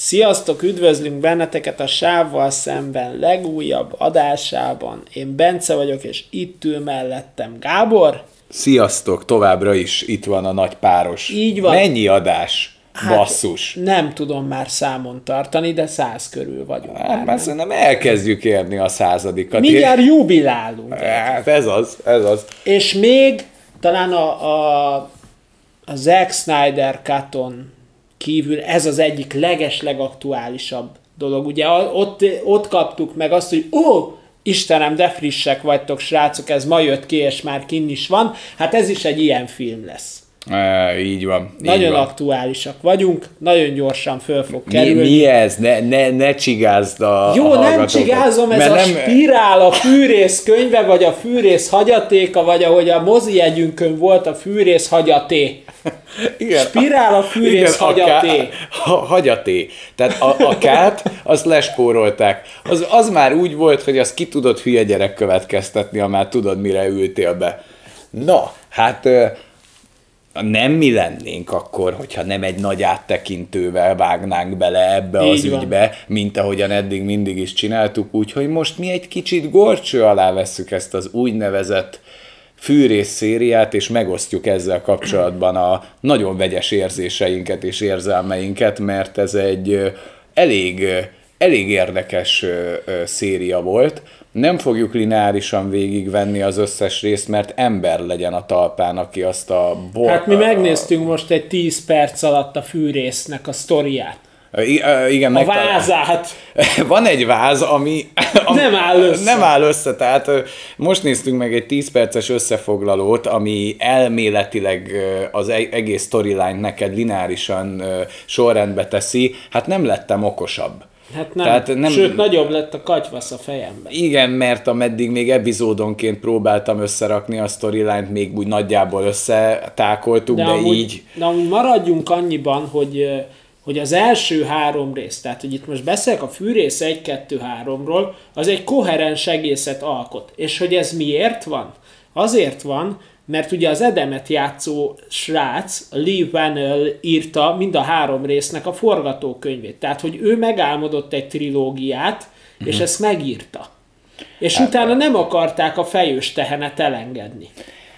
Sziasztok, üdvözlünk benneteket a Sávval szemben legújabb adásában. Én Bence vagyok, és itt ül mellettem Gábor. Sziasztok, továbbra is itt van a nagy páros. Így van. Mennyi adás? Hát, Basszus. Nem tudom már számon tartani, de száz körül vagyunk. Hát, már, már szerintem elkezdjük érni a századikat. Mindjárt jubilálunk. Hát ez az, ez az. És még talán a, a, a Zack Snyder Katon kívül ez az egyik leges, legaktuálisabb dolog. Ugye ott, ott kaptuk meg azt, hogy ó, Istenem, de frissek vagytok, srácok, ez ma jött ki, és már kinn is van. Hát ez is egy ilyen film lesz. E, így van. Így nagyon van. aktuálisak vagyunk, nagyon gyorsan föl fog kerülni. Mi, mi ez? Ne, ne, ne csigázd a Jó, a nem csigázom, ez Mert a nem... spirál, a fűrész könyve, vagy a fűrész hagyatéka, vagy ahogy a mozi jegyünkön volt a fűrész hagyaté. Igen, Spirál a fűrész igen, hagyaté. A ká, ha, hagyaté. Tehát a, a kát, azt lespórolták. Az, az már úgy volt, hogy azt ki tudod hülye gyerek következtetni, ha már tudod, mire ültél be. Na, hát nem mi lennénk akkor, hogyha nem egy nagy áttekintővel vágnánk bele ebbe Így az van. ügybe, mint ahogyan eddig mindig is csináltuk, úgyhogy most mi egy kicsit gorcső alá vesszük ezt az úgynevezett fűrész szériát, és megosztjuk ezzel kapcsolatban a nagyon vegyes érzéseinket és érzelmeinket, mert ez egy elég, elég érdekes széria volt. Nem fogjuk lineárisan végigvenni az összes részt, mert ember legyen a talpán, aki azt a... Bor- Hát mi megnéztünk most egy 10 perc alatt a fűrésznek a sztoriát. I- igen, A megtalál- vázát. Van egy váz, ami, ami Nem áll össze. Nem áll össze, tehát most néztünk meg egy 10 perces összefoglalót, ami elméletileg az e- egész storyline neked lineárisan sorrendbe teszi, hát nem lettem okosabb. Hát nem. Tehát nem- Sőt, nagyobb lett a katyvasz a fejemben. Igen, mert ameddig még epizódonként próbáltam összerakni a storyline-t, még úgy nagyjából összetákoltuk, de, de amúgy, így... De amúgy maradjunk annyiban, hogy, hogy az első három rész, tehát hogy itt most beszélek a fűrész 1-2-3-ról, az egy koherens egészet alkot. És hogy ez miért van? Azért van, mert ugye az Edemet játszó srác, Lee Vanell írta mind a három résznek a forgatókönyvét. Tehát, hogy ő megálmodott egy trilógiát, és ezt megírta. És hát, utána nem akarták a fejős tehenet elengedni.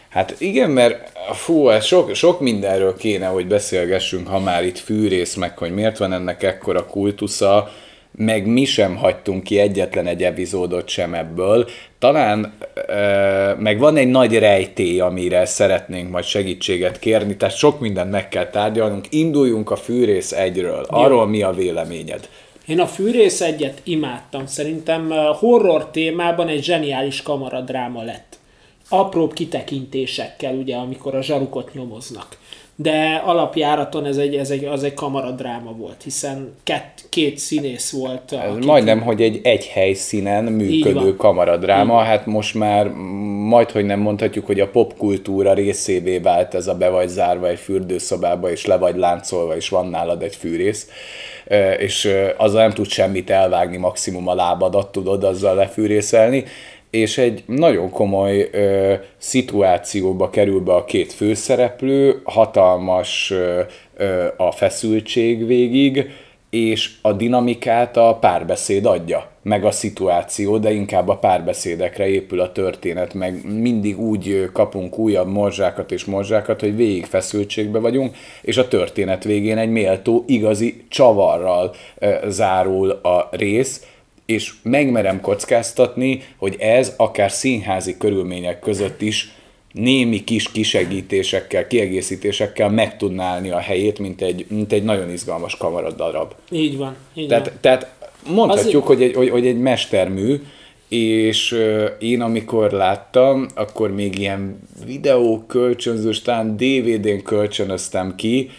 Hát igen, mert fú, ez sok, sok mindenről kéne, hogy beszélgessünk, ha már itt fűrész, meg hogy miért van ennek ekkora kultusza, meg mi sem hagytunk ki egyetlen egy epizódot sem ebből. Talán e, meg van egy nagy rejtély, amire szeretnénk majd segítséget kérni, tehát sok mindent meg kell tárgyalnunk. Induljunk a fűrész egyről. Arról mi a véleményed? Én a Fűrész egyet imádtam. Szerintem horror témában egy zseniális kamaradráma lett. Apróbb kitekintésekkel, ugye, amikor a zsarukot nyomoznak. De alapjáraton ez egy, ez egy, az egy kamaradráma volt, hiszen két, két színész volt. Akik- majdnem, hogy egy egy helyszínen működő kamaradráma, hát most már majd, hogy nem mondhatjuk, hogy a popkultúra részévé vált ez a be vagy zárva egy fürdőszobába, és le vagy láncolva, és van nálad egy fűrész, és azzal nem tud semmit elvágni, maximum a lábadat tudod azzal lefűrészelni, és egy nagyon komoly ö, szituációba kerül be a két főszereplő, hatalmas ö, a feszültség végig, és a dinamikát a párbeszéd adja, meg a szituáció, de inkább a párbeszédekre épül a történet, meg mindig úgy kapunk újabb morzsákat és morzsákat, hogy végig feszültségbe vagyunk, és a történet végén egy méltó, igazi csavarral ö, zárul a rész, és megmerem kockáztatni, hogy ez akár színházi körülmények között is némi kis kisegítésekkel, kiegészítésekkel meg tudná állni a helyét, mint egy, mint egy nagyon izgalmas kamaradarab. Így van. Így Tehát, van. tehát mondhatjuk, Azért- hogy egy, hogy, hogy egy mestermű, és én amikor láttam, akkor még ilyen videó kölcsönzős, talán DVD-n kölcsönöztem ki,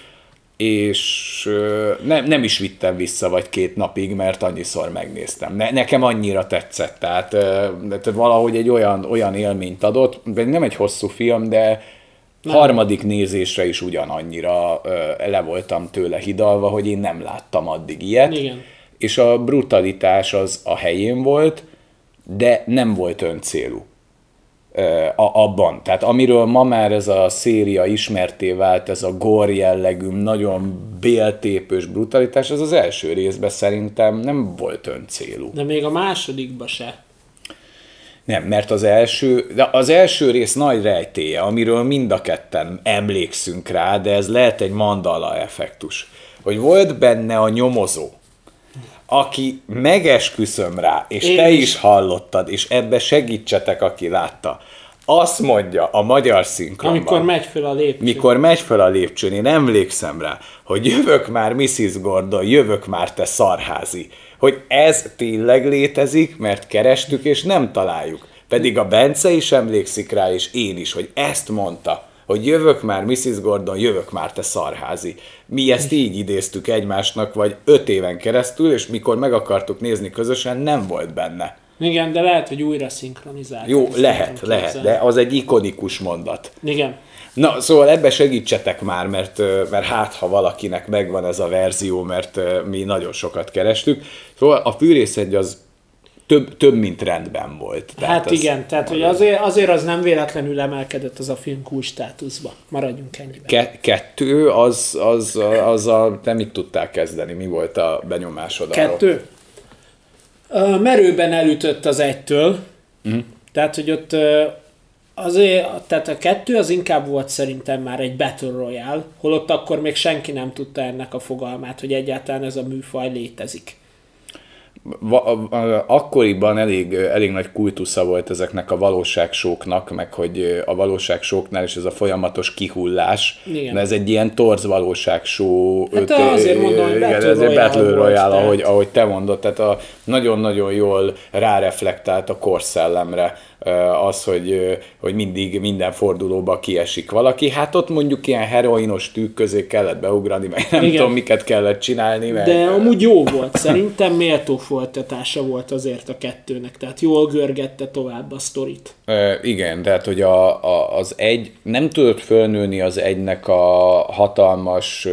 és nem, nem is vittem vissza vagy két napig, mert annyiszor megnéztem. Ne, nekem annyira tetszett, tehát, tehát valahogy egy olyan, olyan élményt adott, nem egy hosszú film, de harmadik nézésre is ugyanannyira le voltam tőle hidalva, hogy én nem láttam addig ilyet. Igen. És a brutalitás az a helyén volt, de nem volt öncélú. A, abban. Tehát amiről ma már ez a széria ismerté vált, ez a gor jellegű, nagyon béltépős brutalitás, ez az első részben szerintem nem volt öncélú. De még a másodikban se. Nem, mert az első, de az első rész nagy rejtéje, amiről mind a ketten emlékszünk rá, de ez lehet egy mandala effektus, hogy volt benne a nyomozó, aki megesküszöm rá, és Én te is. is hallottad, és ebbe segítsetek, aki látta. Azt mondja a magyar szinkronban. Amikor megy fel a lépcsőn. Mikor megy fel a lépcsőn, én emlékszem rá, hogy jövök már Mrs. Gordon, jövök már te szarházi. Hogy ez tényleg létezik, mert kerestük és nem találjuk. Pedig a Bence is emlékszik rá, és én is, hogy ezt mondta hogy jövök már, Mrs. Gordon, jövök már, te szarházi. Mi ezt így idéztük egymásnak, vagy öt éven keresztül, és mikor meg akartuk nézni közösen, nem volt benne. Igen, de lehet, hogy újra szinkronizáljuk. Jó, lehet, lehet, de az egy ikonikus mondat. Igen. Na, szóval ebbe segítsetek már, mert, mert hát, ha valakinek megvan ez a verzió, mert mi nagyon sokat kerestük. Szóval a fűrész egy az több, több mint rendben volt. Tehát hát igen, tehát hogy azért, azért az nem véletlenül emelkedett az a film cool státuszba. Maradjunk ennyiben. Ke- kettő, az, az, az a, te mit tudtál kezdeni? Mi volt a benyomásod Kettő? Arról? merőben elütött az egytől, mm. tehát hogy ott azért, tehát a kettő az inkább volt szerintem már egy Battle Royale, holott akkor még senki nem tudta ennek a fogalmát, hogy egyáltalán ez a műfaj létezik akkoriban elég, elég nagy kultusza volt ezeknek a valóságsóknak, meg hogy a valóságsóknál is ez a folyamatos kihullás. Igen. ez egy ilyen torz valóságsó. Hát öt, azért mondom, hogy Battle Royale, Battle Royale ahogy, ahogy te mondod, tehát a, nagyon-nagyon jól ráreflektált a korszellemre az, hogy, hogy mindig minden fordulóba kiesik valaki. Hát ott mondjuk ilyen heroinos tűk közé kellett beugrani, meg nem Igen. tudom, miket kellett csinálni. Meg... De amúgy jó volt. Szerintem méltó folytatása volt azért a kettőnek. Tehát jól görgette tovább a sztorit. E, igen, tehát hogy a, a, az egy nem tudott fölnőni az egynek a hatalmas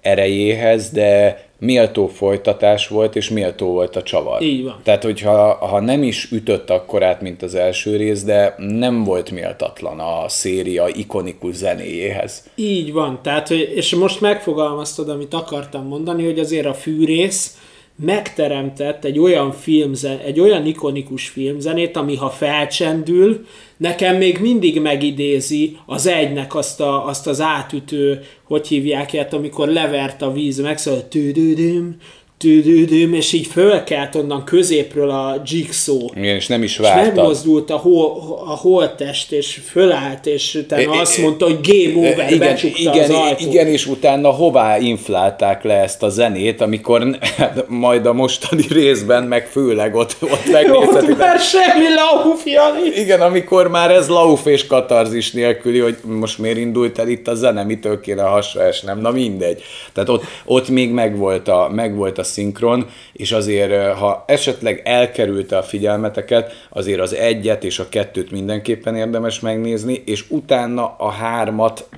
erejéhez, de méltó folytatás volt, és méltó volt a csavar. Így van. Tehát, hogyha ha nem is ütött akkorát, mint az első rész, de nem volt méltatlan a széria ikonikus zenéjéhez. Így van. Tehát, és most megfogalmaztad, amit akartam mondani, hogy azért a fűrész megteremtett egy olyan filmzen, egy olyan ikonikus filmzenét, ami ha felcsendül, nekem még mindig megidézi az egynek azt, a, azt az átütő, hogy hívják ilyet, amikor levert a víz, megszólalt tüdüdüm, tüdüdüm, és így fölkelt onnan középről a jigsaw. Igen, és nem is várta. És megmozdult a, hol, a holtest, és fölállt, és utána azt mondta, hogy game over, igen, igen, az ajtót. Igen, és utána hová inflálták le ezt a zenét, amikor majd a mostani részben, meg főleg ott, ott megnézhetik. Ott már semmi lauf, Jani. Igen, amikor már ez lauf és katarzis nélküli, hogy most miért indult el itt a zene, mitől kéne hasra esnem, na mindegy. Tehát ott, ott még megvolt a, megvolt a szinkron, és azért, ha esetleg elkerülte a figyelmeteket, azért az egyet és a kettőt mindenképpen érdemes megnézni, és utána a hármat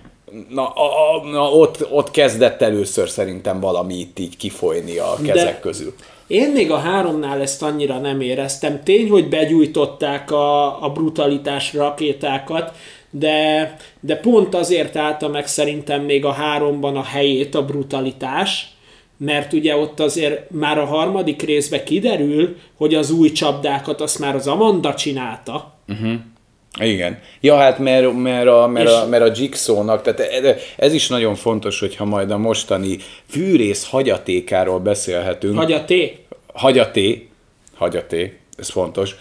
Na, a, na ott, ott kezdett először szerintem valami itt így kifolyni a kezek De közül. Én még a háromnál ezt annyira nem éreztem. Tény, hogy begyújtották a, a brutalitás rakétákat, de, de pont azért állta meg szerintem még a háromban a helyét a brutalitás, mert ugye ott azért már a harmadik részben kiderül, hogy az új csapdákat azt már az Amanda csinálta. Uh-huh. Igen. Ja, hát mert, mert, a, mert, a, mert a Jigsaw-nak, tehát ez is nagyon fontos, hogyha majd a mostani fűrész hagyatékáról beszélhetünk. Hagyaté? Hagyaté, hagyaté, ez fontos,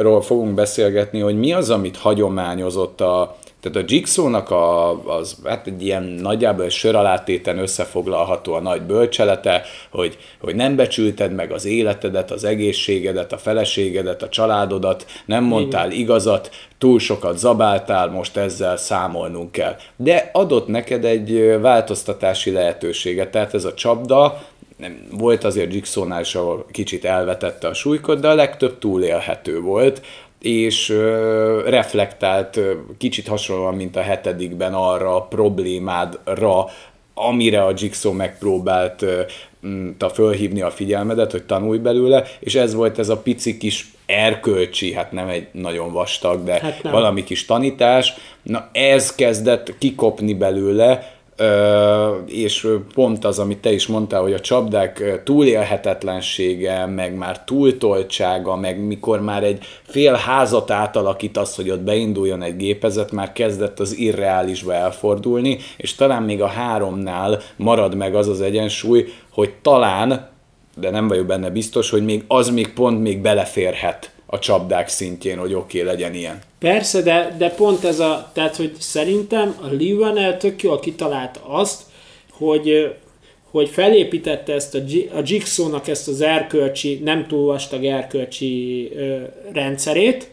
ról fogunk beszélgetni, hogy mi az, amit hagyományozott a, tehát a Jigsaw-nak a, az hát egy ilyen nagyjából sör alátéten összefoglalható a nagy bölcselete, hogy, hogy nem becsülted meg az életedet, az egészségedet, a feleségedet, a családodat, nem mondtál igazat, túl sokat zabáltál, most ezzel számolnunk kell. De adott neked egy változtatási lehetőséget, tehát ez a csapda, nem, volt azért Jigsaw-nál is, ahol kicsit elvetette a súlykot, de a legtöbb túlélhető volt és reflektált kicsit hasonlóan, mint a hetedikben arra a problémádra, amire a Jigsaw megpróbált ta fölhívni a figyelmedet, hogy tanulj belőle, és ez volt ez a pici kis erkölcsi, hát nem egy nagyon vastag, de hát valami kis tanítás. Na ez kezdett kikopni belőle, és pont az, amit te is mondtál, hogy a csapdák túlélhetetlensége, meg már túltoltsága, meg mikor már egy fél házat átalakítasz, hogy ott beinduljon egy gépezet, már kezdett az irreálisba elfordulni, és talán még a háromnál marad meg az az egyensúly, hogy talán, de nem vagyok benne biztos, hogy még az még pont még beleférhet a csapdák szintjén, hogy oké, okay, legyen ilyen. Persze, de, de pont ez a, tehát hogy szerintem a Lionel tök jól kitalálta azt, hogy, hogy felépítette ezt a, a Jigsaw-nak ezt az erkölcsi, nem túl vastag erkölcsi ö, rendszerét,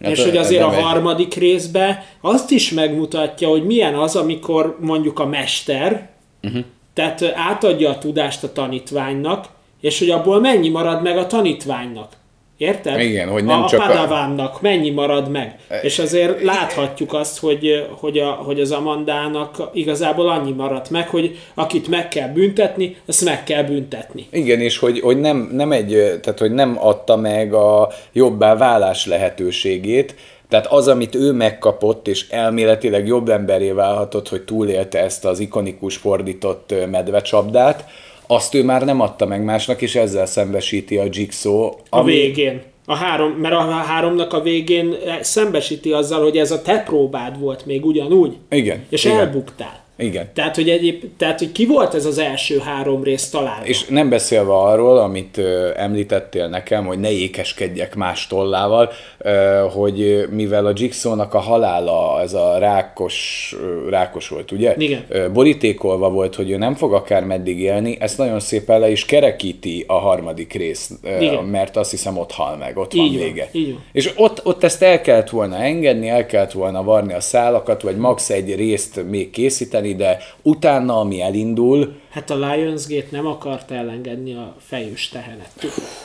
hát és hogy azért a harmadik részben azt is megmutatja, hogy milyen az, amikor mondjuk a mester, uh-huh. tehát átadja a tudást a tanítványnak, és hogy abból mennyi marad meg a tanítványnak. Érted? Igen, hogy nem a, csak a Padavánnak mennyi marad meg. E... És azért láthatjuk azt, hogy, hogy, a, hogy az Amandának igazából annyi maradt meg, hogy akit meg kell büntetni, azt meg kell büntetni. Igen, és hogy, hogy nem, nem egy, tehát hogy nem adta meg a jobbá válás lehetőségét, tehát az, amit ő megkapott, és elméletileg jobb emberé válhatott, hogy túlélte ezt az ikonikus fordított medvecsapdát, azt ő már nem adta meg másnak, és ezzel szembesíti a Jigsaw. Ami... A végén. A három, mert a háromnak a végén szembesíti azzal, hogy ez a te próbád volt még ugyanúgy. Igen. És igen. elbuktál. Igen. Tehát hogy, egyéb, tehát, hogy ki volt ez az első három rész talán? És nem beszélve arról, amit ö, említettél nekem, hogy ne ékeskedjek más tollával, ö, hogy mivel a Jigsaw-nak a halála, ez a rákos, ö, rákos volt, ugye? Igen. Ö, borítékolva volt, hogy ő nem fog akár meddig élni, ezt nagyon szépen le is kerekíti a harmadik rész, ö, mert azt hiszem ott hal meg, ott így van vége. Így van. És ott, ott ezt el kellett volna engedni, el kellett volna varni a szálakat, vagy max egy részt még készíteni, de utána, ami elindul... Hát a Lionsgate nem akart elengedni a fejős tehenet.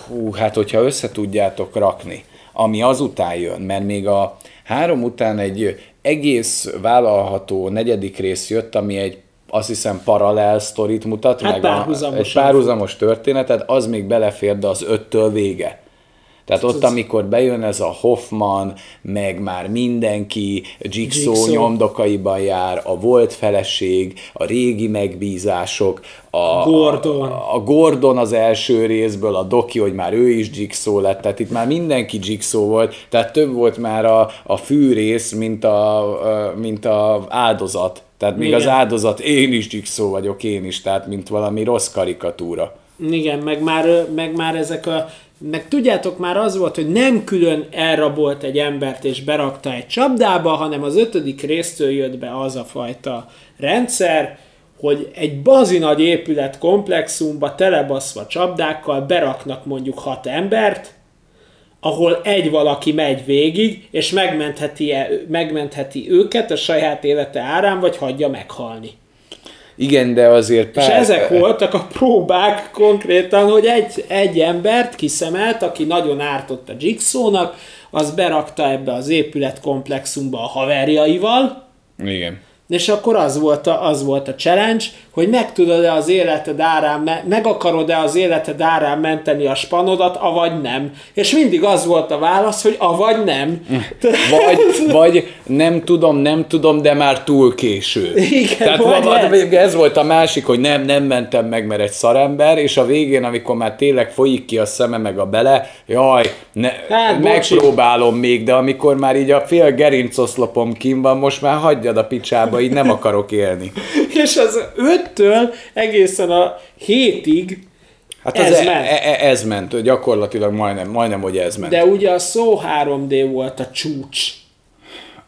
Hú, hát hogyha össze tudjátok rakni, ami azután jön, mert még a három után egy egész vállalható negyedik rész jött, ami egy azt hiszem paralel sztorit mutat, hát meg a, egy párhuzamos történetet, az még belefér, de az öttől vége. Tehát ott, amikor bejön ez a Hoffman, meg már mindenki Jigsaw, Jigsaw. nyomdokaiban jár, a volt feleség, a régi megbízások, a Gordon. A, a Gordon az első részből, a Doki, hogy már ő is Jigsaw lett, tehát itt már mindenki Jigsaw volt, tehát több volt már a, a fűrész, mint a, a, mint a áldozat. Tehát még Igen. az áldozat, én is Jigsaw vagyok, én is, tehát mint valami rossz karikatúra. Igen, meg már, meg már ezek a meg tudjátok, már az volt, hogy nem külön elrabolt egy embert és berakta egy csapdába, hanem az ötödik résztől jött be az a fajta rendszer, hogy egy bazi nagy épület komplexumba telebaszva csapdákkal beraknak mondjuk hat embert, ahol egy valaki megy végig, és megmentheti, megmentheti őket a saját élete árán, vagy hagyja meghalni. Igen, de azért... Pár... És ezek voltak a próbák konkrétan, hogy egy, egy embert kiszemelt, aki nagyon ártott a Jigsaw-nak, az berakta ebbe az épületkomplexumba a haverjaival. Igen. És akkor az volt a, az volt a challenge, hogy meg tudod-e az életed árán, meg akarod-e az életed árán menteni a spanodat, avagy nem. És mindig az volt a válasz, hogy avagy nem. Vagy, vagy nem tudom, nem tudom, de már túl késő. Igen, Tehát vagy ez volt a másik, hogy nem, nem mentem meg, mert egy szarember, és a végén, amikor már tényleg folyik ki a szeme meg a bele, jaj, ne, hát, megpróbálom bocsi. még, de amikor már így a fél gerincoszlopom kim van, most már hagyjad a picsába, így nem akarok élni. és az öt 5-től egészen a hétig Hát ez, ez, ment. E, e, ez ment, gyakorlatilag majdnem, majdnem, hogy ez ment. De ugye a szó 3D volt a csúcs.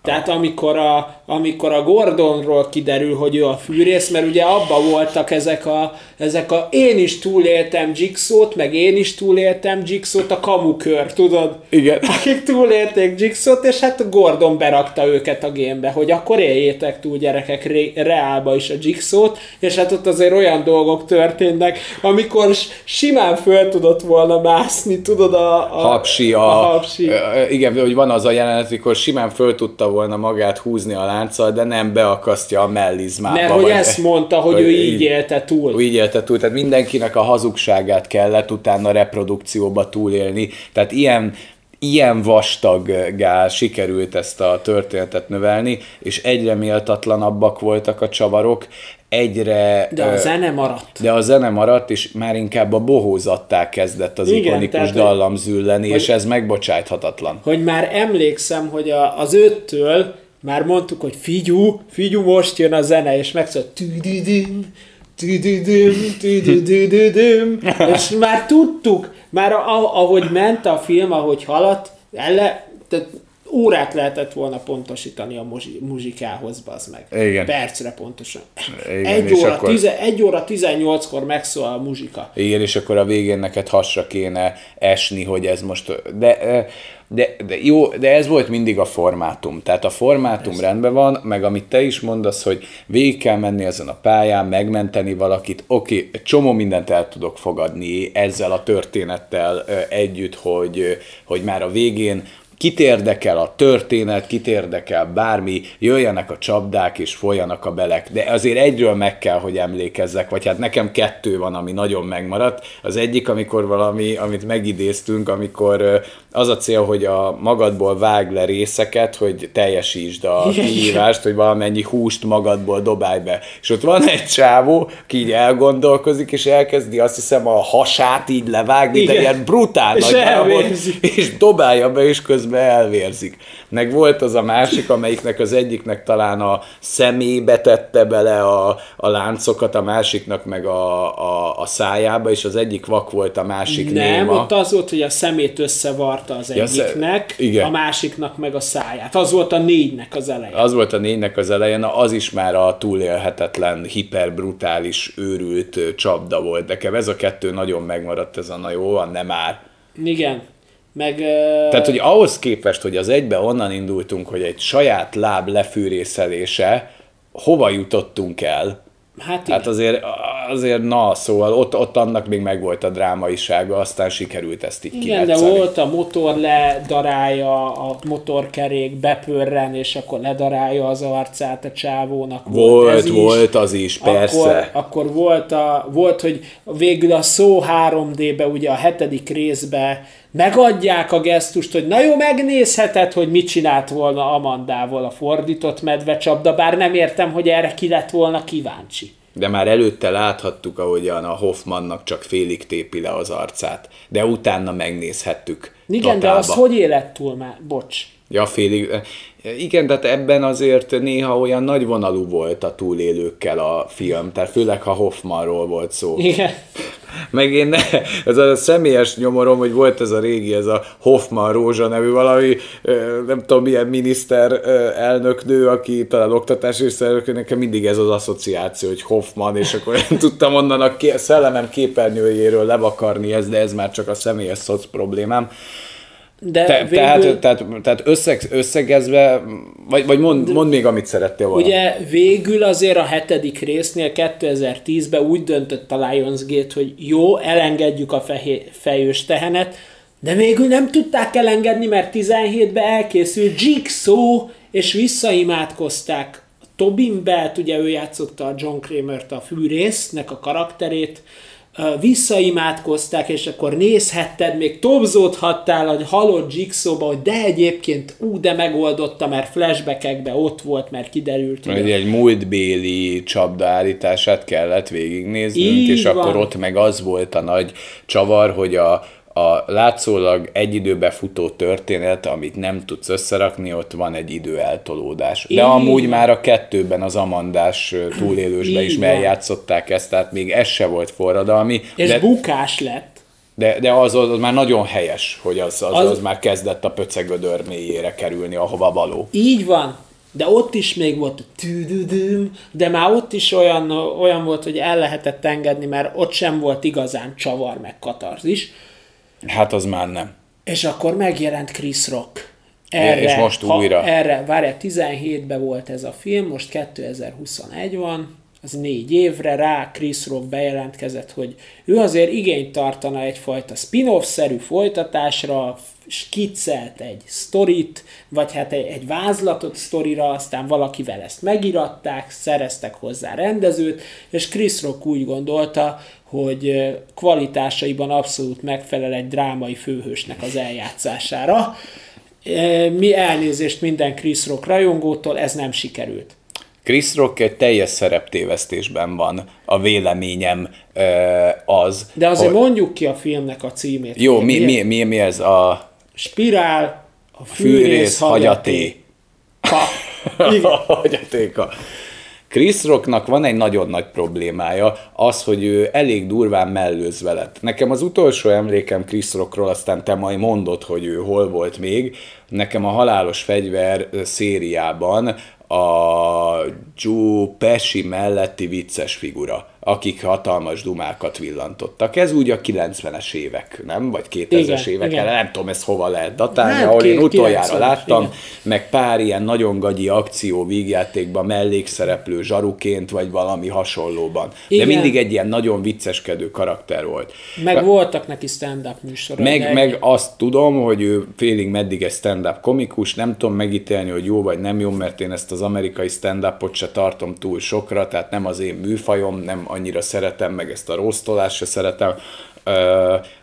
Tehát amikor a, amikor a Gordonról kiderül, hogy ő a fűrész, mert ugye abba voltak ezek a, ezek a én is túléltem Jigsaw-t, meg én is túléltem Jigsaw-t, a kamukör, tudod? Igen. Akik túlélték Jigsaw-t, és hát Gordon berakta őket a gémbe, hogy akkor éljétek túl gyerekek re- reálba is a Jigsaw-t, és hát ott azért olyan dolgok történnek, amikor simán föl tudott volna mászni, tudod, a, a hapsi, a, a hapsi. Igen, hogy van az a jelenet, amikor simán föl tudta volna volna magát húzni a lánccal, de nem beakasztja a mellizmába. Mert hogy ezt mondta, hogy ő így élte túl. Így élte túl, tehát mindenkinek a hazugságát kellett utána reprodukcióba túlélni. Tehát ilyen ilyen vastaggá sikerült ezt a történetet növelni, és egyre méltatlanabbak voltak a csavarok, egyre... De a zene maradt. De a zene maradt, és már inkább a bohózattá kezdett az Igen, ikonikus tehát, dallam zülleni, hogy, és ez megbocsájthatatlan. Hogy már emlékszem, hogy a, az öttől már mondtuk, hogy figyú, figyú, most jön a zene, és megszólt tüdüdüm, tüdüdüm, tüdüdüm, és már tudtuk, már ahogy ment a film, ahogy haladt, ele, tehát órát lehetett volna pontosítani a muzsikához, az meg. Igen. Percre pontosan. Igen, egy, óra, akkor... tize, egy óra 18-kor megszól a muzsika. Igen, és akkor a végén neked hasra kéne esni, hogy ez most... De, de, de jó, de ez volt mindig a formátum. Tehát a formátum ez. rendben van, meg amit te is mondasz, hogy végig kell menni ezen a pályán, megmenteni valakit. Oké, okay, csomó mindent el tudok fogadni ezzel a történettel együtt, hogy, hogy már a végén kit érdekel a történet, kit érdekel bármi, jöjjenek a csapdák és folyanak a belek. De azért egyről meg kell, hogy emlékezzek, vagy hát nekem kettő van, ami nagyon megmaradt. Az egyik, amikor valami, amit megidéztünk, amikor az a cél, hogy a magadból vág le részeket, hogy teljesítsd a kihívást, hogy valamennyi húst magadból dobálj be. És ott van egy csávó, ki így elgondolkozik, és elkezdi azt hiszem a hasát így levágni, Igen. de ilyen brutál és nagy és dobálja be, és közben elvérzik. Meg volt az a másik, amelyiknek az egyiknek talán a szemébe tette bele a, a láncokat, a másiknak meg a, a, a szájába, és az egyik vak volt, a másik Nem, néma. ott az volt, hogy a szemét összevarta az egyiknek, ja, igen. a másiknak meg a száját. Az volt a négynek az eleje. Az volt a négynek az elején, az is már a túlélhetetlen, hiperbrutális, őrült csapda volt. Nekem ez a kettő nagyon megmaradt, ez a na jó, van, nem már. Igen. Meg, Tehát, hogy ahhoz képest, hogy az egybe onnan indultunk, hogy egy saját láb lefűrészelése, hova jutottunk el? Hát, hát azért, azért na, szóval ott, ott annak még megvolt a drámaisága, aztán sikerült ezt így Igen, de volt a motor ledarálja, a motorkerék bepörren, és akkor ledarálja az arcát a csávónak. Volt, volt, ez volt az is, persze. Akkor, akkor volt, a, volt, hogy végül a szó 3D-be, ugye a hetedik részbe megadják a gesztust, hogy na jó, megnézheted, hogy mit csinált volna Amandával a fordított medvecsapda, bár nem értem, hogy erre ki lett volna kíváncsi. De már előtte láthattuk, ahogyan a Hoffmannak csak félig tépi le az arcát. De utána megnézhettük. Igen, totálba. de az hogy élet túl már? Bocs. Ja, félig. Igen, tehát ebben azért néha olyan nagy vonalú volt a túlélőkkel a film, tehát főleg ha Hoffmanról volt szó. Igen. Meg én ne, ez a személyes nyomorom, hogy volt ez a régi, ez a Hoffman Rózsa nevű valami, nem tudom milyen miniszter elnöknő, aki talán oktatási szerelők, nekem mindig ez az asszociáció, hogy Hoffman, és akkor nem tudtam onnan a szellemem képernyőjéről levakarni ezt, de ez már csak a személyes szoc problémám. De Te, végül... Tehát, tehát, tehát összeg, összegezve, vagy, vagy mond, mond még, amit szerettél volna. Ugye végül azért a hetedik résznél 2010-ben úgy döntött a Lionsgate, hogy jó, elengedjük a fehé, fejős tehenet, de végül nem tudták elengedni, mert 17-ben elkészült Jigsaw, és visszaimádkozták Tobin Belt, ugye ő játszotta a John Kramer-t, a fűrésznek a karakterét, visszaimádkozták, és akkor nézhetted, még tobzódhattál a halott Jigsaw-ba, hogy de egyébként ú, de megoldotta, mert flashbackekben ott volt, mert kiderült. Hogy egy múltbéli csapdaállítását kellett végignéznünk, Így és van. akkor ott meg az volt a nagy csavar, hogy a, a látszólag egy időbe futó történet, amit nem tudsz összerakni, ott van egy időeltolódás. De Így amúgy már a kettőben az Amandás túlélősbe is eljátszották ezt, tehát még ez se volt forradalmi. És de... bukás lett. De, de az, az már nagyon helyes, hogy az, az, az... az már kezdett a pöcegödör mélyére kerülni, ahova való. Így van. De ott is még volt tüdüdüm, de már ott is olyan, olyan volt, hogy el lehetett engedni, mert ott sem volt igazán csavar meg katarzis. Hát az már nem. És akkor megjelent Chris Rock. Erre, és most ha, újra. Erre, várjál, 17-ben volt ez a film, most 2021 van, az négy évre, rá Chris Rock bejelentkezett, hogy ő azért igényt tartana egyfajta spin-off-szerű folytatásra, skiccelt egy sztorit, vagy hát egy, egy vázlatot sztorira, aztán valakivel ezt megiratták, szereztek hozzá rendezőt, és Chris Rock úgy gondolta, hogy kvalitásaiban abszolút megfelel egy drámai főhősnek az eljátszására. Mi elnézést minden Chris Rock rajongótól, ez nem sikerült. Chris Rock egy teljes szereptévesztésben van, a véleményem az. De azért hogy... mondjuk ki a filmnek a címét. Jó, mi, mi, mi, mi ez a... Spirál, a fűrész, fűrész hagyaté. Ha, hagyatéka. Chris Rocknak van egy nagyon nagy problémája, az, hogy ő elég durván mellőzve lett. Nekem az utolsó emlékem Chris Rockról, aztán te majd mondod, hogy ő hol volt még, nekem a Halálos Fegyver szériában a Joe Pesci melletti vicces figura, akik hatalmas dumákat villantottak. Ez úgy a 90-es évek, nem? Vagy 2000-es évek, igen. nem tudom ezt hova lehet datálni, hát, ahol én utoljára láttam, igen. meg pár ilyen nagyon gagyi akció vígjátékban mellékszereplő zsaruként, vagy valami hasonlóban. Igen. De mindig egy ilyen nagyon vicceskedő karakter volt. Meg Be, voltak neki stand-up műsorok. Meg, meg azt tudom, hogy ő félig meddig egy stand-up komikus, nem tudom megítélni, hogy jó vagy nem jó, mert én ezt az amerikai stand-upot se tartom túl sokra, tehát nem az én műfajom, nem annyira szeretem, meg ezt a rostolást se szeretem,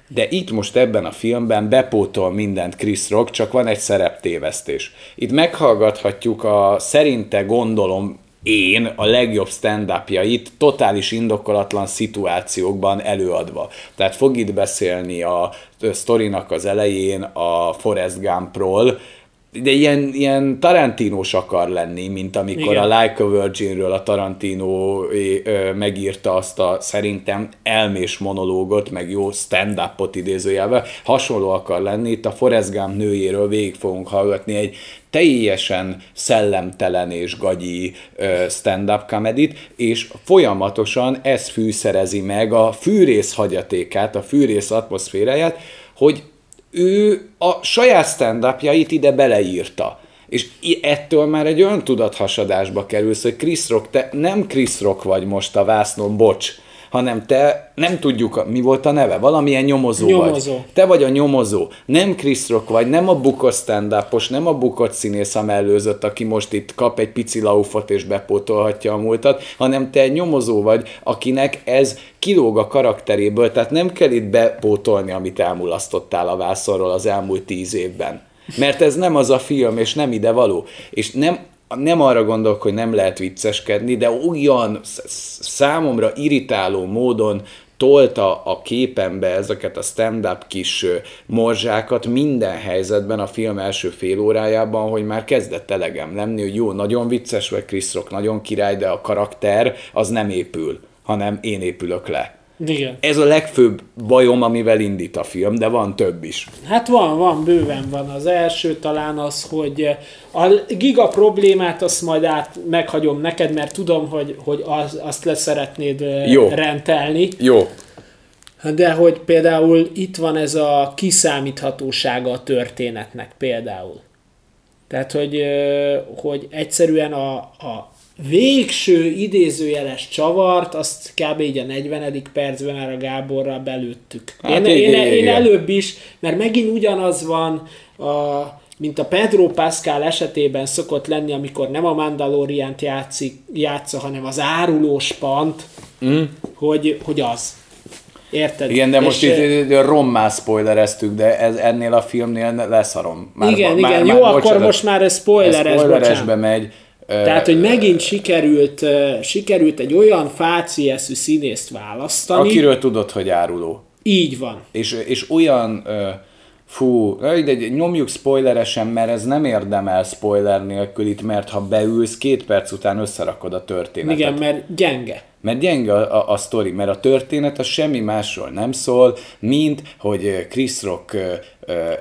de itt most ebben a filmben bepótol mindent Chris Rock, csak van egy szereptévesztés. Itt meghallgathatjuk a szerinte gondolom én a legjobb stand totális indokolatlan szituációkban előadva. Tehát fog itt beszélni a sztorinak az elején a Forrest Gumpról, de ilyen, ilyen Tarantinos akar lenni, mint amikor Igen. a Like a Virginről a Tarantino megírta azt a szerintem elmés monológot, meg jó stand-upot idézőjelben, hasonló akar lenni. Itt a Forrest Gump nőjéről végig fogunk hallgatni egy teljesen szellemtelen és gagyi stand-up comedit, és folyamatosan ez fűszerezi meg a fűrész hagyatékát, a fűrész atmoszféráját, hogy ő a saját stand ide beleírta. És ettől már egy olyan tudathasadásba kerülsz, hogy Chris Rock, te nem Chris Rock vagy most a vásznon, bocs, hanem te nem tudjuk, mi volt a neve, valamilyen nyomozó, nyomozó. vagy. Te vagy a nyomozó, nem Chris Rock vagy, nem a bukott stand nem a bukott színész a mellőzött, aki most itt kap egy pici laufot és bepótolhatja a múltat, hanem te egy nyomozó vagy, akinek ez kilóg a karakteréből, tehát nem kell itt bepótolni, amit elmulasztottál a vászorról az elmúlt tíz évben. Mert ez nem az a film, és nem ide való. És nem nem arra gondolok, hogy nem lehet vicceskedni, de olyan számomra irritáló módon tolta a képembe ezeket a stand-up kis morzsákat minden helyzetben a film első fél órájában, hogy már kezdett elegem lenni, hogy jó, nagyon vicces vagy Chris Rock, nagyon király, de a karakter az nem épül, hanem én épülök le. Igen. Ez a legfőbb bajom, amivel indít a film, de van több is. Hát van, van, bőven van. Az első talán az, hogy a giga problémát azt majd át meghagyom neked, mert tudom, hogy, hogy az, azt leszeretnéd Jó. rentelni. Jó. De hogy például itt van ez a kiszámíthatósága a történetnek például. Tehát, hogy, hogy egyszerűen a, a végső idézőjeles csavart, azt kb. így a 40. percben már a Gáborral belőttük. Hát én, én, én, én előbb is, mert megint ugyanaz van, a, mint a Pedro Pascal esetében szokott lenni, amikor nem a Mandalorian-t játszik, játsza, hanem az árulós pant, mm. hogy, hogy az. Érted? Igen, de most és, itt rommá spoilereztük, de ez ennél a filmnél leszarom. Már, igen, már, igen, már, jó, bocsánat, akkor most már ez spoileres, spoileresbe megy. Tehát, hogy megint sikerült, sikerült egy olyan fácieszű színészt választani. Akiről tudod, hogy áruló. Így van. És, és olyan, fú, de nyomjuk spoileresen, mert ez nem érdemel spoiler nélkül itt, mert ha beülsz, két perc után összerakod a történetet. Igen, mert gyenge. Mert gyenge a, a, a sztori, mert a történet az semmi másról nem szól, mint hogy Chris Rock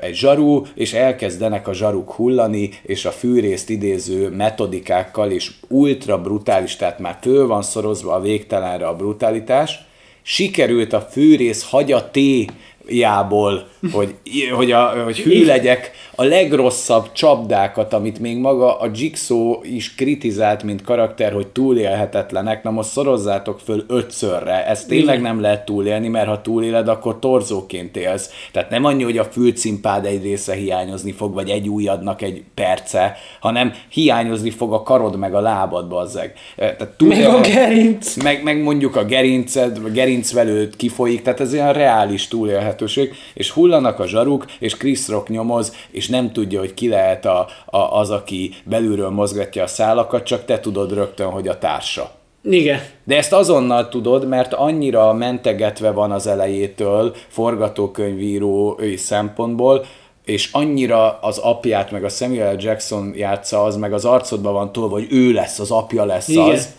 egy zsarú, és elkezdenek a zsaruk hullani, és a fűrészt idéző metodikákkal, és ultra brutális, tehát már föl van szorozva a végtelenre a brutalitás, sikerült a fűrész hagyaté jából, hogy, hogy, a, hogy hű legyek, a legrosszabb csapdákat, amit még maga a Jigsaw is kritizált, mint karakter, hogy túlélhetetlenek, na most szorozzátok föl ötszörre. Ez tényleg nem lehet túlélni, mert ha túléled, akkor torzóként élsz. Tehát nem annyi, hogy a fülcimpád egy része hiányozni fog, vagy egy ujjadnak egy perce, hanem hiányozni fog a karod meg a lábad, bazzeg. Tehát túl, meg a gerinc. Meg, meg mondjuk a gerinced, a gerincvelőt kifolyik, tehát ez ilyen reális túlélhetőség, és hullanak a zsaruk, és Chris Rock nyomoz, és nem tudja, hogy ki lehet a, a, az, aki belülről mozgatja a szálakat, csak te tudod rögtön, hogy a társa. Igen. De ezt azonnal tudod, mert annyira mentegetve van az elejétől forgatókönyvírói szempontból, és annyira az apját, meg a Samuel Jackson játsza, az meg az arcodban van tolva, hogy ő lesz, az apja lesz Igen. az,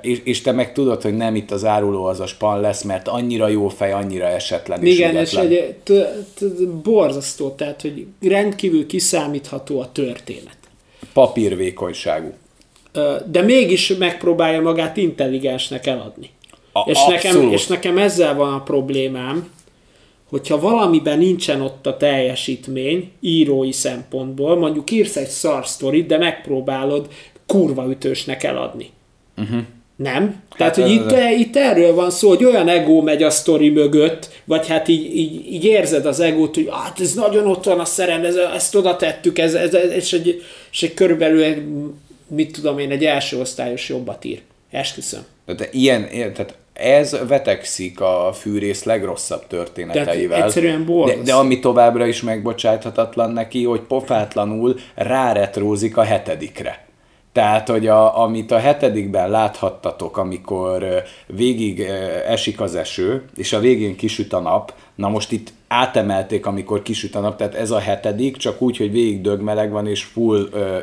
és, és te meg tudod, hogy nem itt az áruló az a span lesz, mert annyira jó fej, annyira esetlen és Igen, és egy borzasztó, tehát, hogy rendkívül kiszámítható a történet. Papírvékonyságú. De mégis megpróbálja magát intelligensnek eladni. A, és, nekem, és nekem ezzel van a problémám, hogyha valamiben nincsen ott a teljesítmény írói szempontból, mondjuk írsz egy szar sztorit, de megpróbálod kurva ütősnek eladni Uh-huh. Nem? Tehát, hát, hogy itt, itt erről van szó, hogy olyan ego megy a sztori mögött, vagy hát így, így, így érzed az egót, hogy hát ez nagyon ott van a szeren, ez, ezt oda tettük, ez, ez, ez, és, egy, és egy körülbelül, egy, mit tudom én, egy első osztályos jobbat ír. Esküszöm. De ilyen, tehát ez vetekszik a fűrész legrosszabb történeteivel. Tehát egyszerűen de, de ami továbbra is megbocsáthatatlan neki, hogy pofátlanul ráretrózik a hetedikre. Tehát, hogy a, amit a hetedikben láthattatok, amikor végig esik az eső, és a végén kisüt a nap, na most itt átemelték, amikor kisüt a nap, tehát ez a hetedik, csak úgy, hogy végig dögmeleg van, és full ö,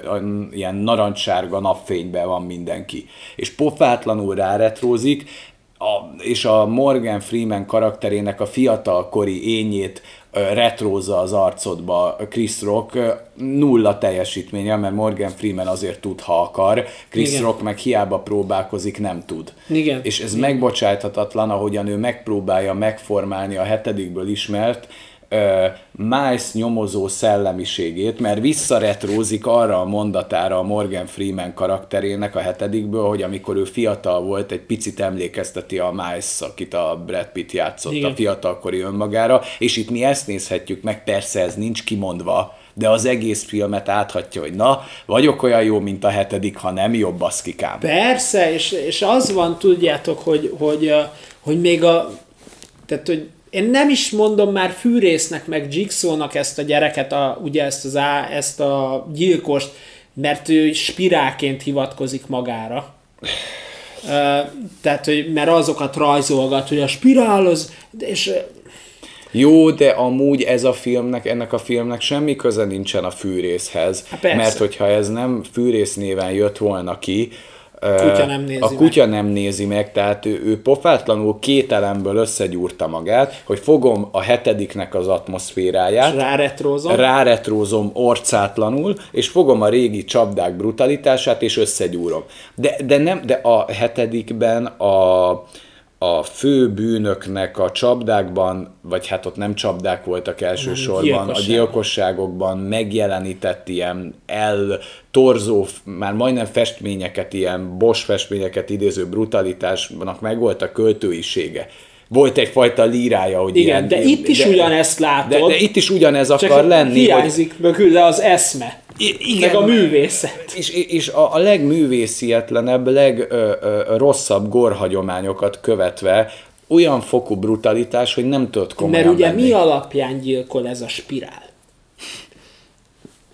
ilyen narancssárga napfényben van mindenki. És pofátlanul ráretrózik, a, és a Morgan Freeman karakterének a fiatalkori ényét retrózza az arcodba Chris Rock, nulla teljesítménye, mert Morgan Freeman azért tud, ha akar, Chris Igen. Rock meg hiába próbálkozik, nem tud. Igen. És ez Igen. megbocsáthatatlan, ahogyan ő megpróbálja megformálni a hetedikből ismert, Miles nyomozó szellemiségét, mert visszaretrózik arra a mondatára a Morgan Freeman karakterének a hetedikből, hogy amikor ő fiatal volt, egy picit emlékezteti a Miles, akit a Brad Pitt játszott Igen. a fiatalkori önmagára, és itt mi ezt nézhetjük meg, persze ez nincs kimondva, de az egész filmet áthatja, hogy na, vagyok olyan jó, mint a hetedik, ha nem jobb, baszkikám. Persze, és, és az van, tudjátok, hogy, hogy, hogy még a, tehát, hogy én nem is mondom már fűrésznek, meg Jigsawnak ezt a gyereket, a, ugye ezt, az á, ezt a gyilkost, mert ő spirálként hivatkozik magára. Uh, tehát, hogy, mert azokat rajzolgat, hogy a spirál az, és jó, de amúgy ez a filmnek, ennek a filmnek semmi köze nincsen a fűrészhez. Hát mert hogyha ez nem fűrész néven jött volna ki, kutya nem nézi a kutya meg. nem nézi meg, tehát ő, ő pofátlanul két elemből összegyúrta magát, hogy fogom a hetediknek az atmoszféráját, és ráretrózom, ráretrózom orcátlanul, és fogom a régi csapdák brutalitását, és összegyúrom. De, de, nem, de a hetedikben a, a fő bűnöknek a csapdákban, vagy hát ott nem csapdák voltak elsősorban, a gyilkosságokban megjelenített ilyen eltorzó, már majdnem festményeket, ilyen bos festményeket idéző brutalitásnak meg volt a költőisége volt egyfajta lírája, hogy Igen, ilyen, de itt is de, ugyanezt látod. De, de itt is ugyanez akar lenni. hiányzik hogy... mögül az eszme. Igen, meg a művészet. És, és a, a legművészietlenebb, legrosszabb gorhagyományokat követve olyan fokú brutalitás, hogy nem tudod komolyan Mert ugye menni. mi alapján gyilkol ez a spirál?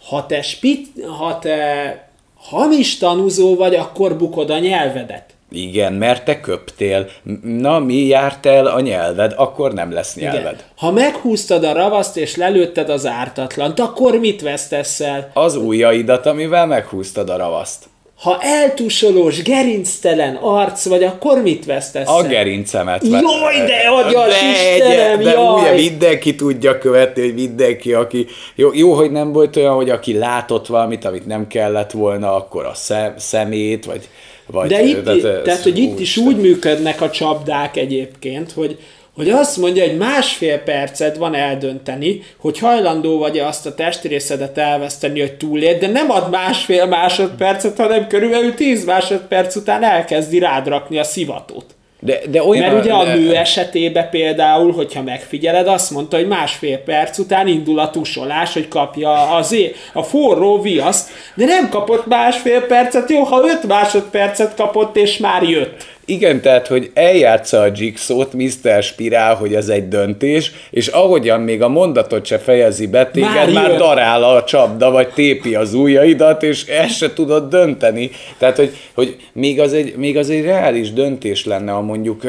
Ha te, spit, ha te hamis tanúzó vagy, akkor bukod a nyelvedet. Igen, mert te köptél. Na, mi járt el a nyelved, akkor nem lesz nyelved. Igen. Ha meghúztad a ravaszt és lelőtted az ártatlant, akkor mit vesztesz el? Az ujjaidat, amivel meghúztad a ravaszt. Ha eltusolós, gerinctelen arc vagy, akkor mit vesztesz A gerincemet. Jaj, de agyas de, Istenem, de jaj. ugye mindenki tudja követni, hogy mindenki, aki... Jó, jó, hogy nem volt olyan, hogy aki látott valamit, amit nem kellett volna, akkor a szem, szemét, vagy vagy, De itt, tehát, tehát hogy itt is úgy működnek a csapdák egyébként, hogy, hogy azt mondja, hogy másfél percet van eldönteni, hogy hajlandó vagy-e azt a testrészedet elveszteni, hogy túlél, de nem ad másfél másodpercet, hanem körülbelül 10 másodperc után elkezdi rád rakni a szivatót. De, de olyan, Mert ugye a de- nő esetében például, hogyha megfigyeled, azt mondta, hogy másfél perc után indul a tusolás, hogy kapja az é- a forró viaszt, de nem kapott másfél percet, jó, ha öt másodpercet kapott, és már jött. Igen, tehát, hogy eljátsza a Jigsaw-t Mr. Spirál, hogy ez egy döntés, és ahogyan még a mondatot se fejezi be, téged Már már, jön. darál a csapda, vagy tépi az ujjaidat, és ezt se tudod dönteni. Tehát, hogy, hogy még, az egy, még az egy reális döntés lenne, ha mondjuk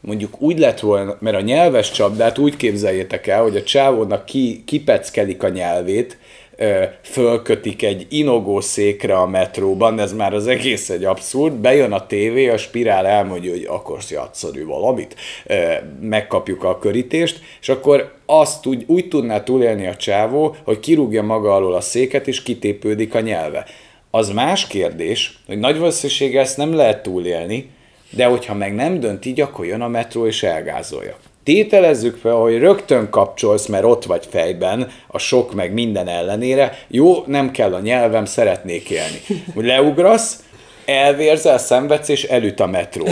mondjuk úgy lett volna, mert a nyelves csapdát úgy képzeljétek el, hogy a csávónak ki, kipeckelik a nyelvét, fölkötik egy inogó székre a metróban, ez már az egész egy abszurd, bejön a tévé, a spirál elmondja, hogy akarsz játszani valamit, megkapjuk a körítést, és akkor azt úgy, úgy tudná túlélni a csávó, hogy kirúgja maga alól a széket, és kitépődik a nyelve. Az más kérdés, hogy nagy valószínűséggel ezt nem lehet túlélni, de hogyha meg nem dönt így, akkor jön a metró és elgázolja. Tételezzük fel, hogy rögtön kapcsolsz, mert ott vagy fejben, a sok meg minden ellenére, jó, nem kell a nyelvem, szeretnék élni. Leugrasz, elvérzel, szenvedsz, és elüt a metró.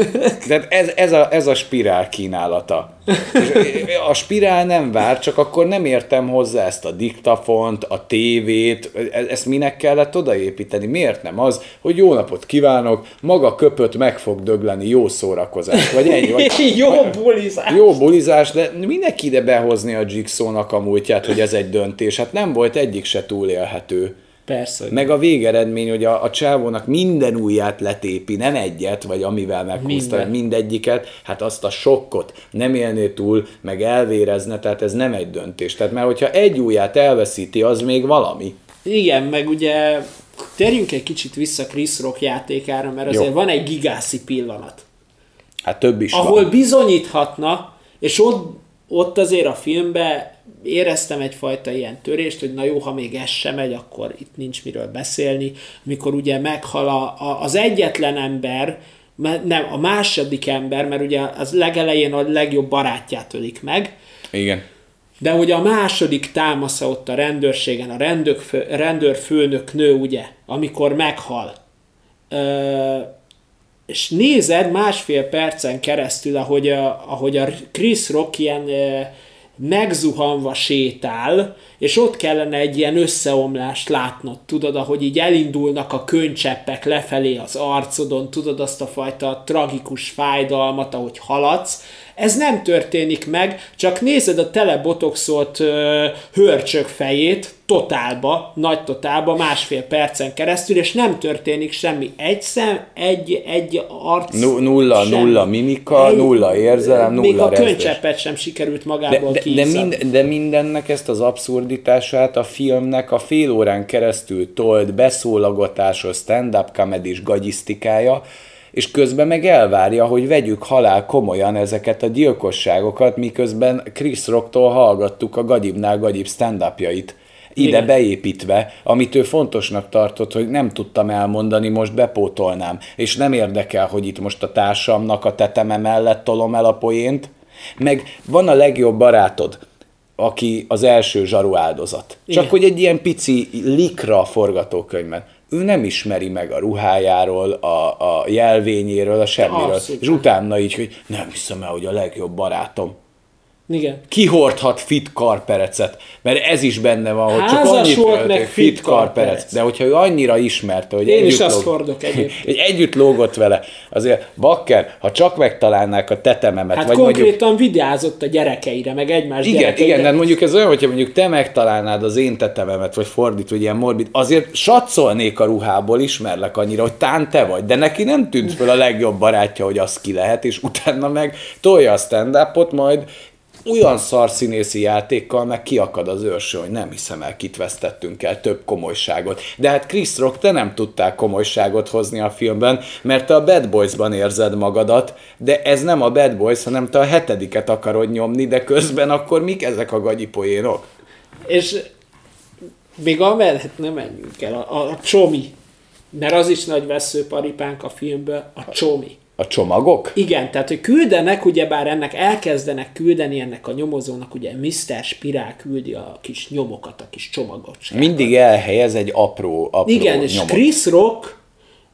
Tehát ez, ez, a, ez a spirál kínálata. És a spirál nem vár, csak akkor nem értem hozzá ezt a diktafont, a tévét, e- ezt minek kellett odaépíteni? Miért nem az, hogy jó napot kívánok, maga köpött meg fog dögleni, jó szórakozás, vagy ennyi, vagy Jó bulizás. jó bulizás, de minek ide behozni a Jigsaw-nak a múltját, hogy ez egy döntés? Hát nem volt egyik se túlélhető. Persze. Meg a végeredmény, hogy a, a csávónak minden ujját letépi, nem egyet, vagy amivel meghúzta, Minden. mindegyiket, hát azt a sokkot nem élné túl, meg elvérezne, tehát ez nem egy döntés. Tehát mert hogyha egy ujját elveszíti, az még valami. Igen, meg ugye térjünk egy kicsit vissza Chris Rock játékára, mert azért Jó. van egy gigászi pillanat. Hát több is ahol van. bizonyíthatna, és ott, ott azért a filmben éreztem egyfajta ilyen törést, hogy na jó, ha még ez sem megy, akkor itt nincs miről beszélni, mikor ugye meghal a, a, az egyetlen ember, nem, a második ember, mert ugye az legelején a legjobb barátját ölik meg, Igen. de hogy a második támasza ott a rendőrségen, a rendőr, rendőrfőnök nő, ugye, amikor meghal, ö, és nézed másfél percen keresztül, ahogy a, ahogy a Chris Rock ilyen megzuhanva sétál, és ott kellene egy ilyen összeomlást látnod, tudod, ahogy így elindulnak a könycseppek lefelé az arcodon, tudod azt a fajta tragikus fájdalmat, ahogy haladsz. Ez nem történik meg, csak nézed a telebotoxolt ö, hörcsök fejét, totálba, nagy totálba, másfél percen keresztül, és nem történik semmi. Egy szem, egy, egy arc. Nu- nulla, semmi. nulla mimika, nulla érzelem, Még nulla a rezdés. könycseppet sem sikerült De, magából de, de, kiiszadni. mind, de mindennek ezt az abszurditását a filmnek a fél órán keresztül tolt beszólagotásos stand-up comedy gagyisztikája, és közben meg elvárja, hogy vegyük halál komolyan ezeket a gyilkosságokat, miközben Chris Rocktól hallgattuk a gagyibnál gagyibb stand-upjait. Ide Igen. beépítve, amit ő fontosnak tartott, hogy nem tudtam elmondani, most bepótolnám. És nem érdekel, hogy itt most a társamnak a teteme mellett tolom el a poént. Meg van a legjobb barátod, aki az első zsaru áldozat. Csak Igen. hogy egy ilyen pici likra a forgatókönyvben. Ő nem ismeri meg a ruhájáról, a, a jelvényéről, a semmiről. Abszolút. És utána így, hogy nem hiszem el, hogy a legjobb barátom Igen. kihordhat fit karperecet, mert ez is benne van, hogy csak annyit volt, meg fit karperec. De hogyha ő annyira ismerte, hogy Én is azt lóg- hordok egyébként. együtt lógott vele, azért bakker, ha csak megtalálnák a tetememet, Hát vagy mondjuk konkrétan vigyázott a gyerekeire, meg egymás igen, gyerekeire. igen, de mondjuk ez olyan, hogyha mondjuk te megtalálnád az én tetememet, vagy fordítva, hogy ilyen morbid, azért satszolnék a ruhából, ismerlek annyira, hogy tán te vagy, de neki nem tűnt föl a legjobb barátja, hogy az ki lehet, és utána meg tolja a stand majd olyan szarszínészi játékkal meg kiakad az őrső, hogy nem hiszem el, kit vesztettünk el, több komolyságot. De hát Chris Rock, te nem tudtál komolyságot hozni a filmben, mert te a Bad Boys-ban érzed magadat, de ez nem a Bad Boys, hanem te a hetediket akarod nyomni, de közben akkor mik ezek a gagyipoénok? És még amellett nem menjünk el, a, a, a csomi. Mert az is nagy veszőparipánk a filmből, a csomi. A csomagok? Igen, tehát hogy küldenek, ugyebár ennek elkezdenek küldeni ennek a nyomozónak, ugye Mr. Spirál küldi a kis nyomokat, a kis csomagot. Mindig elhelyez egy apró, apró Igen, és nyomot. Chris Rock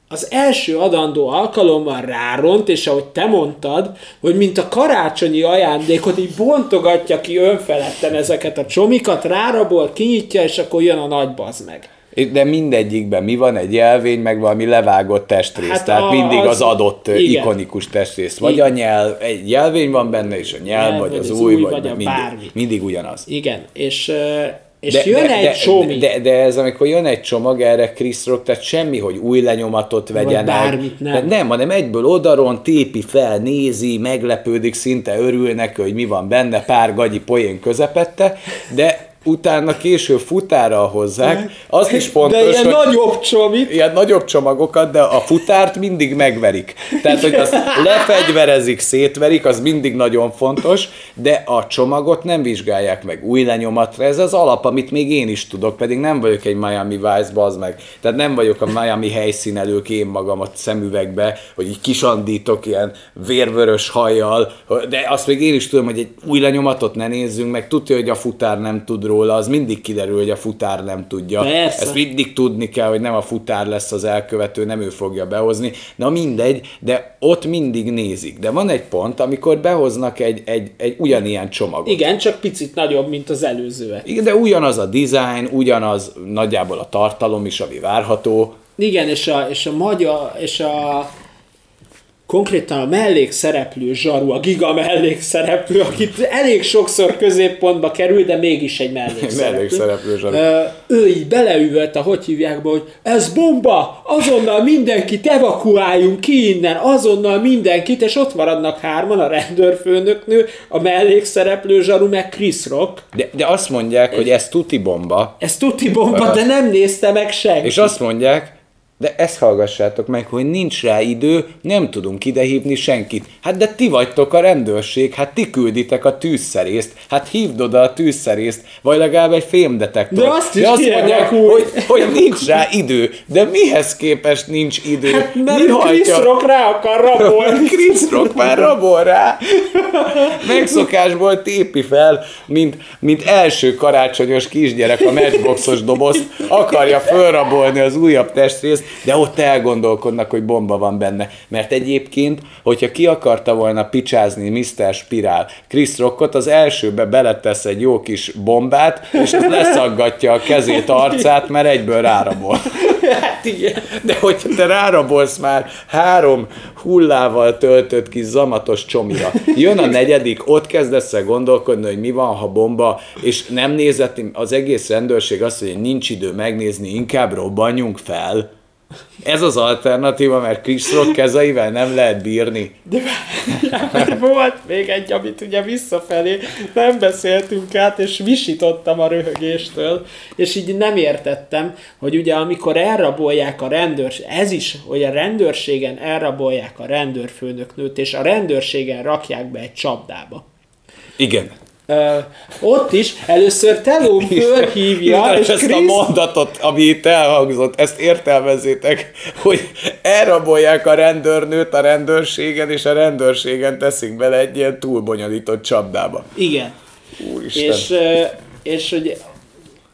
az első adandó alkalommal ráront, és ahogy te mondtad, hogy mint a karácsonyi ajándékot, így bontogatja ki önfeledten ezeket a csomikat, rárabol, kinyitja, és akkor jön a nagy bazd meg. De mindegyikben mi van? Egy jelvény, meg valami levágott testrész. Hát Tehát a- mindig az, az- adott igen. ikonikus testrész. Vagy Igen. a nyelv, egy jelvény van benne, és a nyelv, Nyelv, vagy az, új, vagy, vagy a mindig, bármi. mindig ugyanaz. Igen, és, és de, jön egy de, csomi. De, de, ez amikor jön egy csomag erre Chris Rock, tehát semmi, hogy új lenyomatot vegyen bármit nem. Tehát nem, hanem egyből odaron, tépi fel, nézi, meglepődik, szinte örül neki, hogy mi van benne, pár gagyi poén közepette, de utána később futára hozzák. Azt is fontos, de ilyen hogy nagyobb csomit. ilyen nagyobb csomagokat, de a futárt mindig megverik. Tehát, hogy azt lefegyverezik, szétverik, az mindig nagyon fontos, de a csomagot nem vizsgálják meg új lenyomatra. Ez az alap, amit még én is tudok, pedig nem vagyok egy Miami Vice, bazd meg. Tehát nem vagyok a Miami helyszínelők én magam a szemüvegbe, hogy így kisandítok ilyen vérvörös hajjal, de azt még én is tudom, hogy egy új lenyomatot ne nézzünk meg. Tudja, hogy a futár nem tud róla, az mindig kiderül, hogy a futár nem tudja. Persze. Ezt mindig tudni kell, hogy nem a futár lesz az elkövető, nem ő fogja behozni. Na mindegy, de ott mindig nézik. De van egy pont, amikor behoznak egy, egy, egy ugyanilyen csomagot. Igen, csak picit nagyobb, mint az előzőek. Igen, de ugyanaz a design, ugyanaz nagyjából a tartalom is, ami várható. Igen, és a, és a magyar, és a konkrétan a mellékszereplő zsaru, a giga mellékszereplő, akit elég sokszor középpontba kerül, de mégis egy mellékszereplő. Mellékszereplő zsaru. Ő így beleüvölt a hogy hívják be, hogy ez bomba, azonnal mindenkit evakuáljunk ki innen, azonnal mindenkit, és ott maradnak hárman, a rendőrfőnöknő, a mellékszereplő zsaru, meg Chris Rock. De, de azt mondják, hogy ez tuti bomba, Ez tuti bomba, de nem nézte meg senki. és azt mondják, de ezt hallgassátok meg, hogy nincs rá idő, nem tudunk idehívni senkit. Hát de ti vagytok a rendőrség, hát ti külditek a tűzszerészt, hát hívd oda a tűzszerészt, vagy legalább egy fémdetektor. De azt is de azt mondják, kievakuálj. hogy, hogy nincs rá idő. De mihez képest nincs idő? Hát, Mi mert Chris hajtja- Rock rá akar rabolni. Chris Rock már rabol rá. Megszokásból tépi fel, mint, mint első karácsonyos kisgyerek a matchboxos dobozt, akarja fölrabolni az újabb testrészt, de ott elgondolkodnak, hogy bomba van benne. Mert egyébként, hogyha ki akarta volna picsázni Mr. Spirál Chris Rockot, az elsőbe beletesz egy jó kis bombát, és az leszaggatja a kezét, arcát, mert egyből rárabol. Hát igen. De hogyha te rárabolsz már három hullával töltött kis zamatos csomira, jön a negyedik, ott kezdesz el gondolkodni, hogy mi van, ha bomba, és nem nézett az egész rendőrség azt, hogy nincs idő megnézni, inkább robbanjunk fel. Ez az alternatíva, mert Chris Rock kezeivel nem lehet bírni. De várjál, volt még egy, amit ugye visszafelé nem beszéltünk át, és visítottam a röhögéstől, és így nem értettem, hogy ugye amikor elrabolják a rendőrs, ez is, hogy a rendőrségen elrabolják a rendőrfőnöknőt, és a rendőrségen rakják be egy csapdába. Igen. Ö, ott is először Teló fölhívja, és ezt a Chris mondatot, ami itt elhangzott, ezt értelmezzétek, hogy elrabolják a rendőrnőt a rendőrségen, és a rendőrségen teszik bele egy ilyen túlbonyolított csapdába. Igen. Úristen. És, és hogy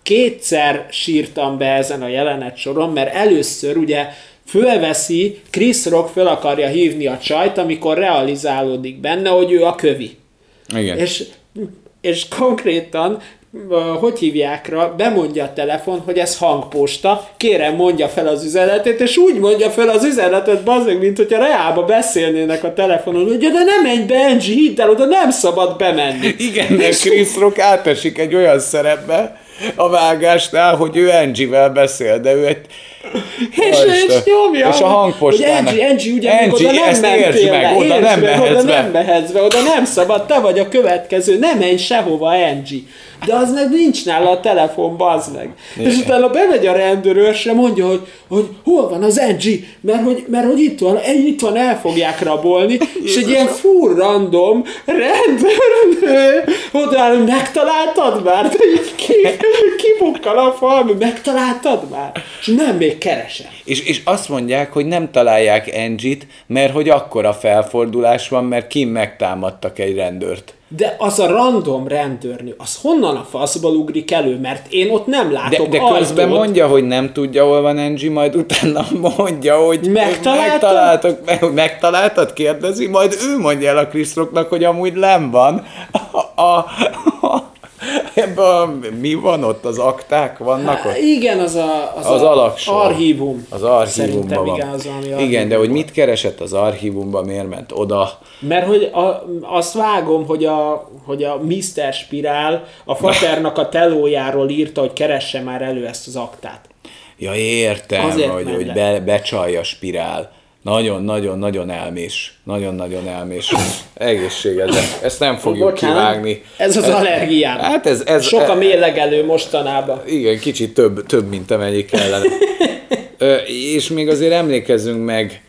kétszer sírtam be ezen a jelenet soron, mert először ugye fölveszi, Chris Rock föl akarja hívni a csajt, amikor realizálódik benne, hogy ő a kövi. Igen. És, és konkrétan, hogy hívják rá, bemondja a telefon, hogy ez hangposta, kérem mondja fel az üzenetét, és úgy mondja fel az üzenetet, bazdmeg, mint hogyha reálba beszélnének a telefonon, hogy de nem menj be, Angie, hidd el, oda nem szabad bemenni. Igen, mert Chris Rock átesik egy olyan szerepbe a vágásnál, hogy ő Angie-vel beszél, de ő egy... És, és nyomja. És a hangpostának. Hogy Angie, Angie, ugye Angie, oda nem ezt mentél meg, le, oda nem meg, mehetsz oda be. nem mehetsz be, oda nem szabad, te vagy a következő, nem menj sehova, Angie. De az meg nincs nála a telefon, bazd meg. És utána bemegy a rendőrösre, mondja, hogy, hogy hol van az Angie, mert hogy, mert hogy itt van, itt van, el fogják rabolni, és egy ilyen full random rendőrnő oda áll, megtaláltad már? De így ki, kibukkan a fal, megtaláltad már? És nem, még keresem. És, és azt mondják, hogy nem találják Angie-t, mert hogy akkora felfordulás van, mert kim megtámadtak egy rendőrt. De az a random rendőrnő, az honnan a faszból ugrik elő? Mert én ott nem De, látok de közben ajtót. mondja, hogy nem tudja, hol van Angie, majd utána mondja, hogy megtaláltok, meg, megtaláltad, kérdezi, majd ő mondja el a Chris Rocknak, hogy amúgy nem van. A, a, a, ebben a, mi van ott? Az akták vannak ott? Há, igen, az a, az, Az a alaksor. archívum. Az archívumban van. igen, az igen, de hogy mit keresett az archívumban, miért ment oda? Mert hogy a, azt vágom, hogy a, hogy a Mr. Spirál a faternak a telójáról írta, hogy keresse már elő ezt az aktát. Ja, értem, Azért hogy, hogy be, becsalja a spirál. Nagyon-nagyon-nagyon elmés. Nagyon-nagyon elmés. Egészségedre. Ezt nem fogjuk Bocsánat, kivágni. Ez az allergiám. Hát ez, ez Sok a e- mélegelő mostanában. Igen, kicsit több, több mint amennyi kellene. Ö, és még azért emlékezzünk meg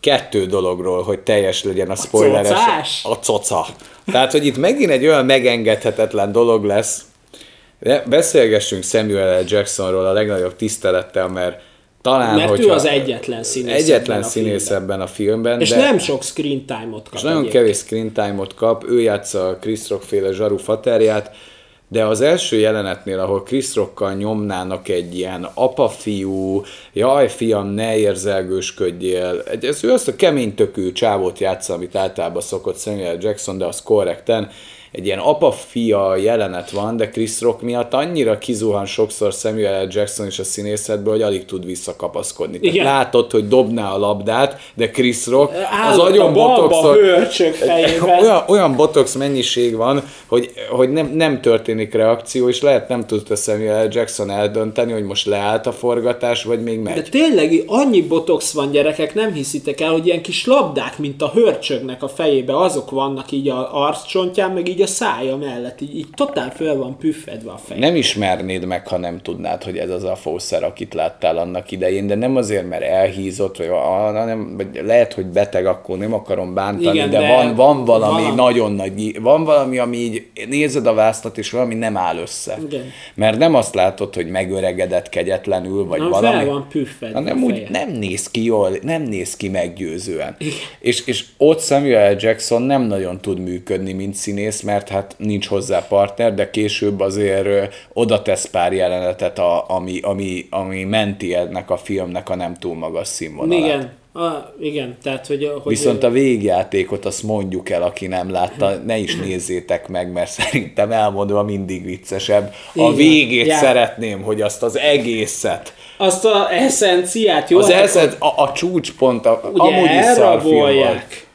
kettő dologról, hogy teljes legyen a spoileres. cocás? A coca. Tehát, hogy itt megint egy olyan megengedhetetlen dolog lesz. De beszélgessünk Samuel L. Jacksonról a legnagyobb tisztelettel, mert talán, Mert ő az egyetlen színész. egyetlen ebben a színész filmben. ebben a filmben, És de nem sok screen time-ot kap. és nagyon egyébként. kevés screen time-ot kap, ő játsza a Chris Rock féle zsaru faterját, de az első jelenetnél, ahol Chris Rockkal nyomnának egy ilyen apa-fiú, jaj fiam, ne érzelgősködjél, ez ő azt a kemény tökű csávót játsza, amit általában szokott Samuel Jackson, de az korrekten, egy ilyen apa-fia jelenet van, de Chris Rock miatt annyira kizuhan sokszor Samuel L. Jackson is a színészetből, hogy alig tud visszakapaszkodni. Tehát Igen. látod, hogy dobná a labdát, de Chris Rock az Állott agyon fejével. olyan, olyan botox mennyiség van, hogy, hogy nem, nem történik reakció, és lehet nem tudta Samuel L. Jackson eldönteni, hogy most leállt a forgatás, vagy még megy. De tényleg annyi botox van gyerekek, nem hiszitek el, hogy ilyen kis labdák, mint a hörcsögnek a fejébe, azok vannak így a arccsontján, meg így a szája mellett, így, így totál föl van püffedve a fej. Nem ismernéd meg, ha nem tudnád, hogy ez az a fószer, akit láttál annak idején, de nem azért, mert elhízott, vagy, hanem vagy lehet, hogy beteg, akkor nem akarom bántani, Igen, de, de van, van valami valami. nagyon nagy, van valami, ami így nézed a vásztat, és valami nem áll össze. Igen. Mert nem azt látod, hogy megöregedett kegyetlenül, vagy Na, valami. fel van püffedve hanem úgy nem néz ki jól, nem néz ki meggyőzően. És, és ott Samuel L. Jackson nem nagyon tud működni, mint színész, mert hát nincs hozzá partner, de később azért oda tesz pár jelenetet, a, ami, ami, ami menti ennek a filmnek a nem túl magas színvonalát. Igen, a, igen, tehát hogy... hogy Viszont a végjátékot azt mondjuk el, aki nem látta, ne is nézzétek meg, mert szerintem elmondva mindig viccesebb. A Igen. végét Ja. szeretném, hogy azt az egészet, azt a eszenciát, jó? az hát a, a csúcspont, a, ugye amúgy is szar film volt.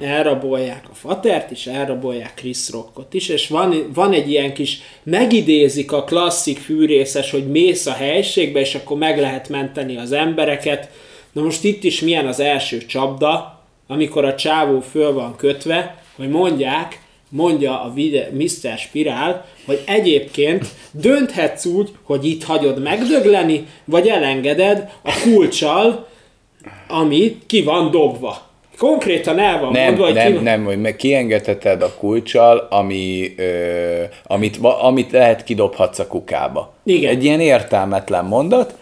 Elrabolják. A fatert is, elrabolják Chris Rockot is, és van, van egy ilyen kis, megidézik a klasszik fűrészes, hogy mész a helységbe, és akkor meg lehet menteni az embereket. Na most itt is milyen az első csapda, amikor a csávó föl van kötve, hogy mondják, mondja a vide, Mr. Spirál, hogy egyébként dönthetsz úgy, hogy itt hagyod megdögleni, vagy elengeded a kulcsal, ami ki van dobva. Konkrétan el van Nem, mondva, hogy ki nem, nem, hogy meg kiengedheted a kulcsal, ami, ö, amit, amit lehet kidobhatsz a kukába. Igen. Egy ilyen értelmetlen mondat,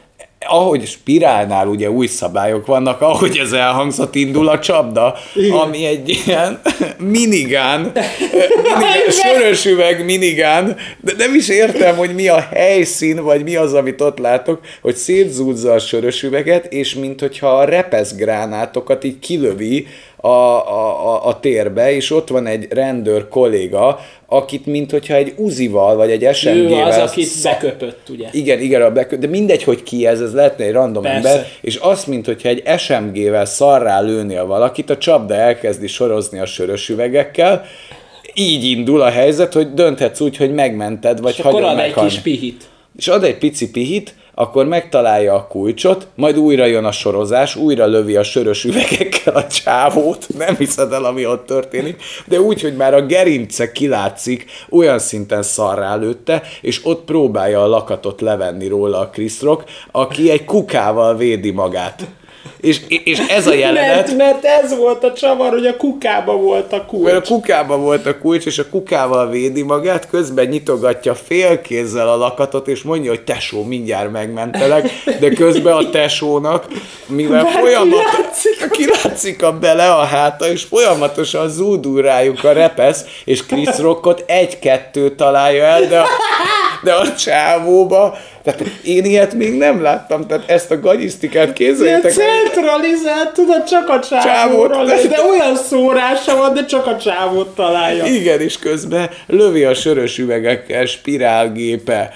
ahogy spirálnál ugye új szabályok vannak, ahogy ez elhangzott, indul a csapda, Igen. ami egy ilyen minigán, minigán sörös üveg minigán, de nem is értem, hogy mi a helyszín, vagy mi az, amit ott látok, hogy szétzúzza a sörös üveget, és mint hogyha a repeszgránátokat így kilövi a, a, a, térbe, és ott van egy rendőr kolléga, akit mint hogyha egy uzival, vagy egy Ő SMG-vel az, akit szak- beköpött, ugye? igen, igen, a bekö- de mindegy, hogy ki ez, ez lehetne egy random Persze. ember, és azt, mint hogyha egy SMG-vel szarrá lőnél valakit, a csapda elkezdi sorozni a sörös üvegekkel, így indul a helyzet, hogy dönthetsz úgy, hogy megmented, vagy És akkor hagyod ad egy meghalni. kis pihit. És ad egy pici pihit, akkor megtalálja a kulcsot, majd újra jön a sorozás, újra lövi a sörös üvegekkel a csávót, nem hiszed el, ami ott történik, de úgy, hogy már a gerince kilátszik, olyan szinten szarrá lőtte, és ott próbálja a lakatot levenni róla a Chris Rock, aki egy kukával védi magát. És, és ez a jelenet... Mert, mert ez volt a csavar, hogy a kukába volt a kulcs. Mert a kukába volt a kulcs, és a kukával védi magát, közben nyitogatja félkézzel a lakatot, és mondja, hogy tesó, mindjárt megmentelek, de közben a tesónak, mivel Már folyamatosan kilátszik. kilátszik a bele a háta, és folyamatosan zúdul rájuk a repesz, és Chris Rockot egy-kettő találja el, de a, de a csávóba, tehát én ilyet még nem láttam, tehát ezt a gagyisztikát Ilyen képzeljétek el. centralizált, tudod, csak a Csávót. lesz, de olyan szórása van, de csak a csávót találja. Igen, és közben lövi a sörös üvegekkel spirálgépe.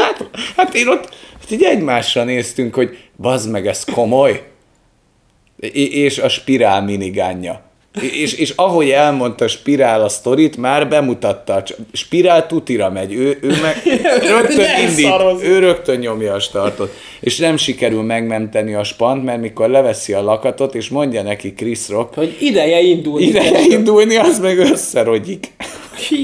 hát, hát én ott hát így egymásra néztünk, hogy bazd meg, ez komoly. És a spirál minigánja. És, és ahogy elmondta Spirál a sztorit, már bemutatta. Spirál tutira megy, ő, ő meg rögtön indít, ő rögtön nyomja a startot. És nem sikerül megmenteni a spant, mert mikor leveszi a lakatot, és mondja neki Chris Rock, Hogy ideje indulni. ide indulni, az meg összerogyik. Hí.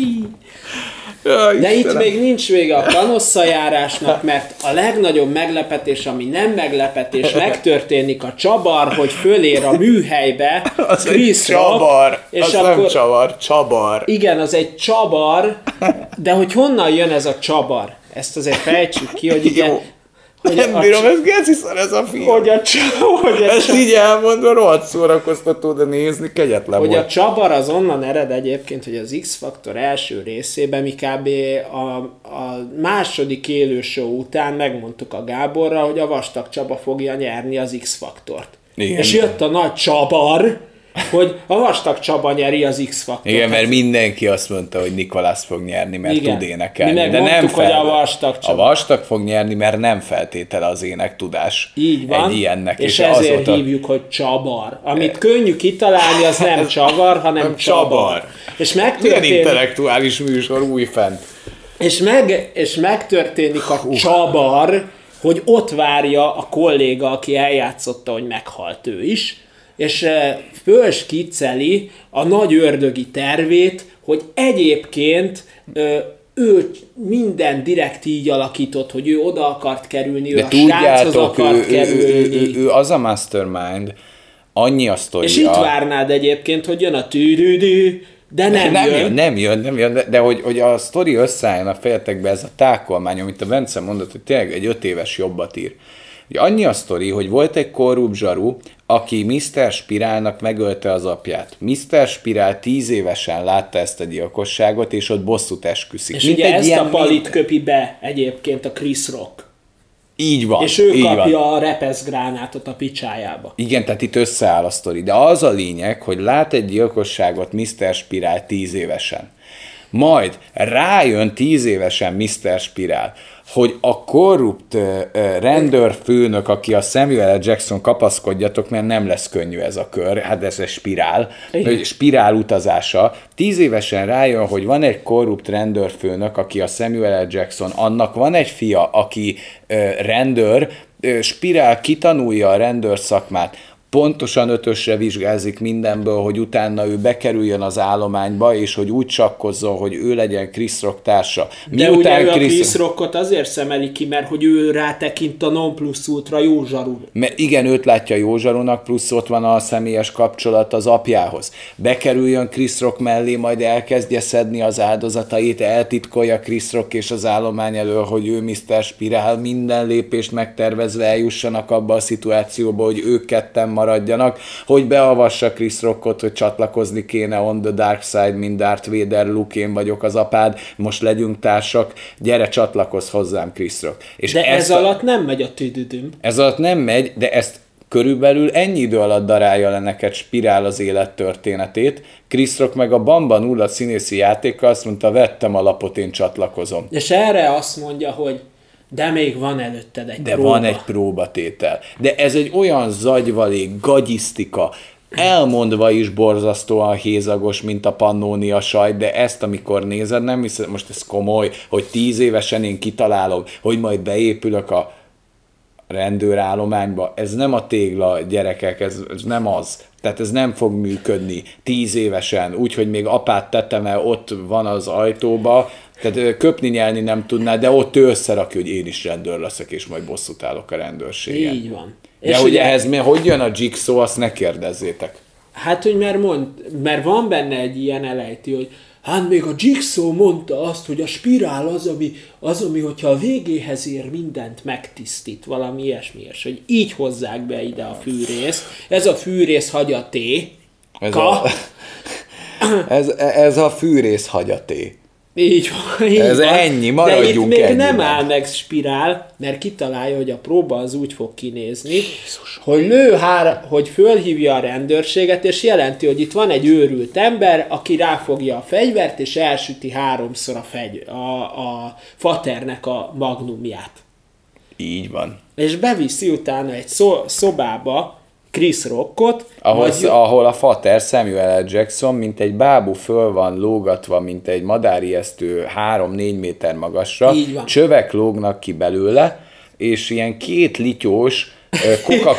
Jaj, De itt még nincs vége a kanosszajárásnak, mert a legnagyobb meglepetés, ami nem meglepetés, megtörténik a csabar, hogy fölér a műhelybe, Az Chris Rock, csavar, és az akkor nem csavar, csabar. igen, az egy csabar, de hogy honnan jön ez a csabar? Ezt azért fejtsük ki, hogy ugye, Jó. Hogy Nem a, bírom, ez geci ez a film. hogy a, hogy a, Ezt így elmondva rohadt szórakoztató, de nézni kegyetlen hogy a volt. csabar az onnan ered egyébként, hogy az X-Factor első részében mi kb. A, a második élő show után megmondtuk a Gáborra, hogy a Vastag Csaba fogja nyerni az X-Faktort. Igen. És jött a nagy csabar, hogy a Vastag Csaba nyeri az X-Faktort. Igen, mert mindenki azt mondta, hogy Nikolász fog nyerni, mert Igen. tud énekelni. Mi meg de nem mondtuk, hogy a vastag A Csaba. vastag fog nyerni, mert nem feltétele az ének tudás. Így van, Egy ilyennek. és, és ezért azóta... hívjuk, hogy csabar. Amit könnyű kitalálni, az nem csavar, hanem Nem csabar. csabar. És Milyen megtörténik, intellektuális műsor újfent. És, meg, és megtörténik a csabar, hogy ott várja a kolléga, aki eljátszotta, hogy meghalt ő is, és fölskicceli a nagy ördögi tervét, hogy egyébként ő minden direkt így alakított, hogy ő oda akart kerülni, ő De a sráchoz ő, akart ő, ő, kerülni. ő, ő, ő, az a mastermind, annyi a sztoria. és itt várnád egyébként, hogy jön a tűdűdű, de nem, nem jön. jön, nem jön, nem jön, de, de hogy, hogy a sztori összeálljon a fejetekbe, ez a tákolmány, amit a Bence mondott, hogy tényleg egy öt éves jobbat ír. Annyi a sztori, hogy volt egy korrupt zsaru, aki Mr. Spirálnak megölte az apját. Mr. Spirál tíz évesen látta ezt a gyilkosságot, és ott bosszút esküszik. És Mint ugye egy ezt ilyen a palit mint- köpi be egyébként a Chris Rock. Így van. És ő így kapja Van. a repeszgránátot a picsájába. Igen, tehát itt összeáll a sztori. De az a lényeg, hogy lát egy gyilkosságot Mr. Spirál tíz évesen. Majd rájön tíz évesen Mr. Spirál, hogy a korrupt rendőrfőnök, aki a Samuel L. Jackson, kapaszkodjatok, mert nem lesz könnyű ez a kör, hát ez egy spirál, hogy spirál utazása. Tíz évesen rájön, hogy van egy korrupt rendőrfőnök, aki a Samuel L. Jackson, annak van egy fia, aki rendőr, spirál kitanulja a rendőr szakmát, pontosan ötösre vizsgázik mindenből, hogy utána ő bekerüljön az állományba, és hogy úgy csakkozzon, hogy ő legyen Chris Rock társa. De ugye ő a Chris Rockot azért szemeli ki, mert hogy ő rátekint a non plus ultra jó. Mert igen, őt látja jó zsarunak, plusz ott van a személyes kapcsolat az apjához. Bekerüljön Chris Rock mellé, majd elkezdje szedni az áldozatait, eltitkolja Chris Rock és az állomány elől, hogy ő Mr. Spirál, minden lépést megtervezve eljussanak abba a szituációba, hogy ők ketten maradjanak, hogy beavassa Chris Rockot, hogy csatlakozni kéne on the dark side, mint Darth Vader, Luke, én vagyok az apád, most legyünk társak, gyere csatlakozz hozzám Chris Rock. És De ez ezt a- alatt nem megy a tüdüdüm. ez alatt nem megy, de ezt körülbelül ennyi idő alatt darálja le neked spirál az élet történetét. Chris Rock meg a Bamba nulla színészi játékkal azt mondta, vettem a lapot, én csatlakozom. És erre azt mondja, hogy de még van előtted egy De próba. van egy próbatétel. De ez egy olyan zagyvalék, gagyisztika, elmondva is borzasztóan hézagos, mint a pannónia sajt, de ezt amikor nézed, nem hiszed, most ez komoly, hogy tíz évesen én kitalálom, hogy majd beépülök a rendőrállományba. Ez nem a tégla, gyerekek, ez, ez nem az. Tehát ez nem fog működni tíz évesen, úgyhogy még apát teteme ott van az ajtóba, tehát köpni nyelni nem tudná, de ott ő összerakja, hogy én is rendőr leszek, és majd bosszút állok a rendőrségen. Így van. De hogy ehhez mi, hogy jön a Jigsaw, azt ne kérdezzétek. Hát, hogy mert, mond, mert van benne egy ilyen elejti, hogy hát még a Jigsaw mondta azt, hogy a spirál az, ami, az, ami hogyha a végéhez ér, mindent megtisztít, valami ilyesmi, és hogy így hozzák be ide a fűrészt. Ez a fűrész hagyaté. Ez a, ez, ez a fűrész hagyaté. Így van, így Ez van. ennyi, De maradjunk itt még ennyiben. nem áll meg spirál, mert kitalálja, hogy a próba az úgy fog kinézni, hogy lő hár, hogy fölhívja a rendőrséget, és jelenti, hogy itt van egy őrült ember, aki ráfogja a fegyvert, és elsüti háromszor a, fegy, a, a faternek a magnumját. Így van. És beviszi utána egy szó, szobába Chris Rockot, Ahol, majd- ahol a fater Samuel L. Jackson, mint egy bábú föl van lógatva, mint egy madárijesztő 3-4 méter magasra, csövek lógnak ki belőle, és ilyen két lityós coca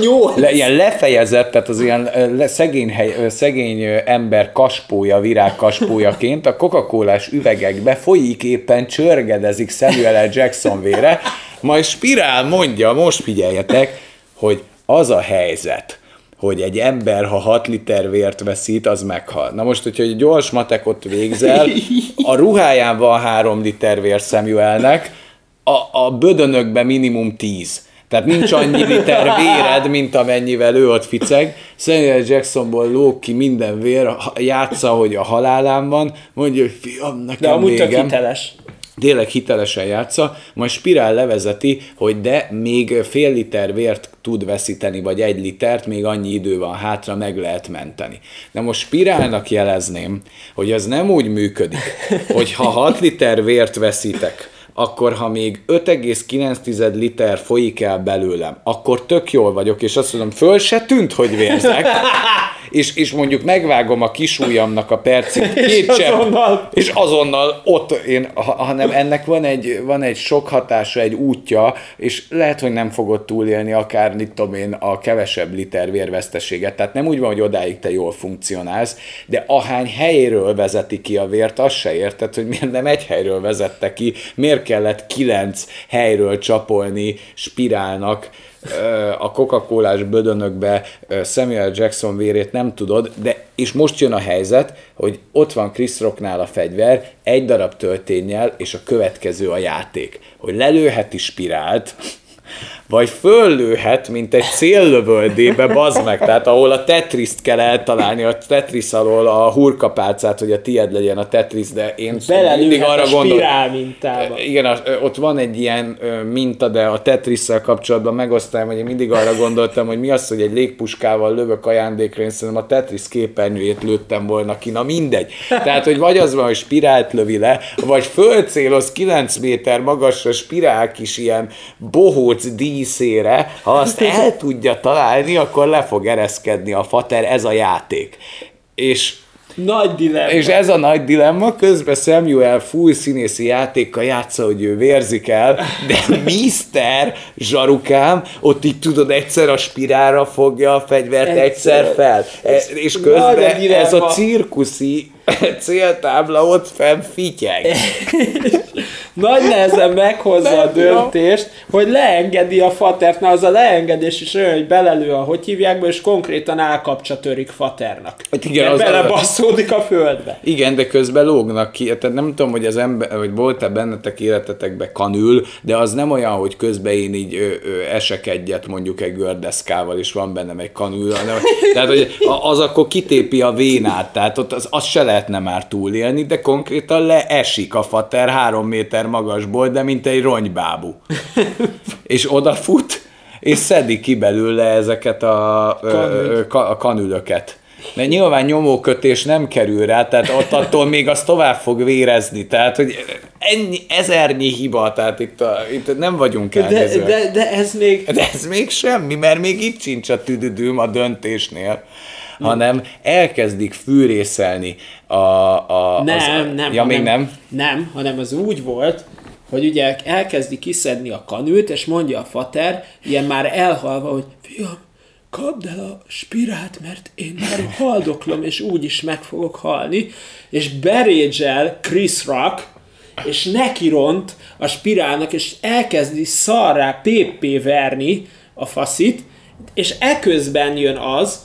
nyolc. le, ilyen lefejezett, tehát az ilyen le, szegény, hely, szegény ember kaspója, virág kaspójaként a coca üvegekbe folyik éppen, csörgedezik Samuel L. Jackson vére, majd Spirál mondja, most figyeljetek, hogy az a helyzet, hogy egy ember, ha 6 liter vért veszít, az meghal. Na most, hogyha egy gyors matekot végzel, a ruháján van 3 liter vér Samuelnek, a, a bödönökben minimum 10. Tehát nincs annyi liter véred, mint amennyivel ő ott ficeg. Samuel Jacksonból lóg ki minden vér, játsza, hogy a halálán van, mondja, hogy fiam, de nekem amúgy tök végem hiteles. Tényleg hitelesen játsza, majd Spirál levezeti, hogy de még fél liter vért tud veszíteni, vagy egy litert, még annyi idő van hátra, meg lehet menteni. De most Spirálnak jelezném, hogy ez nem úgy működik, hogy ha 6 liter vért veszítek, akkor ha még 5,9 liter folyik el belőlem, akkor tök jól vagyok, és azt mondom, föl se tűnt, hogy vérzek, és, és mondjuk megvágom a kisújamnak a percét, két csepp, azonnal- és azonnal ott én, ha- hanem ennek van egy, van egy sok hatása, egy útja, és lehet, hogy nem fogod túlélni akár, mit tudom én, a kevesebb liter vérveszteséget. Tehát nem úgy van, hogy odáig te jól funkcionálsz, de ahány helyről vezeti ki a vért, azt se érted, hogy miért nem egy helyről vezette ki, miért kellett kilenc helyről csapolni spirálnak, a Coca-Colás bödönökbe Samuel Jackson vérét nem tudod, de és most jön a helyzet, hogy ott van Chris Rocknál a fegyver, egy darab töltényel, és a következő a játék, hogy lelőheti spirált, vagy föllőhet, mint egy céllövöldébe, bazd meg, tehát ahol a Tetriszt kell eltalálni, a Tetris alól a hurkapálcát, hogy a tied legyen a Tetris, de én mindig Belelőhet arra a gondolok, mintába. igen, ott van egy ilyen minta, de a Tetris-szel kapcsolatban megosztálom, hogy én mindig arra gondoltam, hogy mi az, hogy egy légpuskával lövök ajándékra, én szerintem a Tetris képernyőjét lőttem volna ki, na mindegy. Tehát, hogy vagy az van, hogy spirált lövi le, vagy fölcéloz 9 méter magasra spirál kis ilyen bohóc díszére, ha azt el tudja találni, akkor le fog ereszkedni a fater, ez a játék. És Nagy dilemma. és ez a nagy dilemma, közben Samuel full színészi játékkal játsza, hogy ő vérzik el, de Mr. Zsarukám ott így tudod, egyszer a spirálra fogja a fegyvert, egyszer, Egyszer. fel. E, és nagy közben a ez a cirkuszi céltábla ott fenn fityeg. Nagy nehezen meghozza a döntést, hogy leengedi a fatert, na az a leengedés is olyan, hogy belelő a hogy hívják be, és konkrétan állkapcsa törik faternak. Hát igen, Mert az- belebasszódik a földbe. Igen, de közben lógnak ki. Tehát nem tudom, hogy az ember, vagy volt-e bennetek életetekbe kanül, de az nem olyan, hogy közben én így ö, ö, esek egyet mondjuk egy gördeszkával, és van bennem egy kanül, hanem, tehát hogy az akkor kitépi a vénát, tehát ott az, az se lehetne már túlélni, de konkrétan leesik a fater három méter magasból, de mint egy ronybábú. és odafut, és szedi ki belőle ezeket a, ö, ö, ka- a kanülöket. De nyilván nyomókötés nem kerül rá, tehát ott attól még az tovább fog vérezni, tehát hogy ennyi, ezernyi hiba, tehát itt, a, itt nem vagyunk De, elnézőek. de, de ez még... De ez még semmi, mert még itt sincs a tüdüdüm a döntésnél, hanem elkezdik fűrészelni a... a Nem, az, nem. Ja, még nem? Nem, hanem az úgy volt, hogy ugye elkezdi kiszedni a kanült, és mondja a fater, ilyen már elhalva, hogy fiam, kapd el a spirát, mert én már haldoklom, és úgy is meg fogok halni, és berédzsel Chris Rock, és nekiront a spirálnak, és elkezdi szarrá PP verni a faszit, és eközben jön az,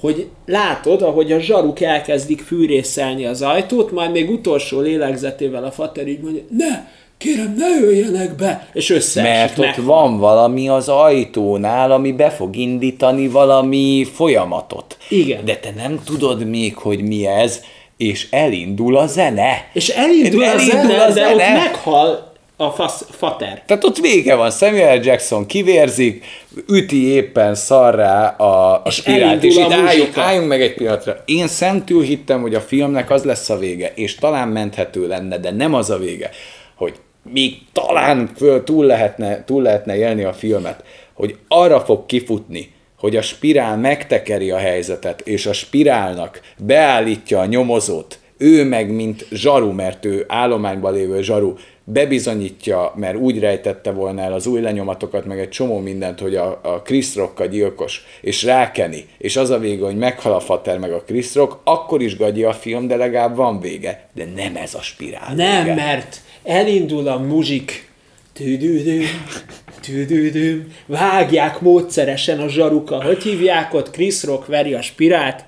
hogy látod, ahogy a zsaruk elkezdik fűrészelni az ajtót, majd még utolsó lélegzetével a fater így mondja, ne, kérem, ne jöjjenek be, és összeesik. Mert ott meghal. van valami az ajtónál, ami be fog indítani valami folyamatot. Igen. De te nem tudod még, hogy mi ez, és elindul a zene. És elindul, Elindul a zene, a de ott zene. meghal a fasz, fater. Tehát ott vége van, Samuel Jackson kivérzik, üti éppen szarrá a, a És spirált, és elindul itt álljunk, álljunk meg egy pillanatra. Én szentül hittem, hogy a filmnek az lesz a vége, és talán menthető lenne, de nem az a vége, hogy még talán túl, lehetne, túl lehetne élni a filmet, hogy arra fog kifutni, hogy a spirál megtekeri a helyzetet, és a spirálnak beállítja a nyomozót, ő meg, mint zsaru, mert ő állományban lévő zsaru, bebizonyítja, mert úgy rejtette volna el az új lenyomatokat, meg egy csomó mindent, hogy a, a Chris Rock a gyilkos, és rákeni, és az a vége, hogy meghal a fater meg a Chris Rock, akkor is gagyi a film, de legalább van vége. De nem ez a spirál Nem, vége. mert elindul a muzsik. Tüdüdüm, tüdüdüm. Vágják módszeresen a zsaruka. Hogy hívják ott? Chris Rock veri a spirált.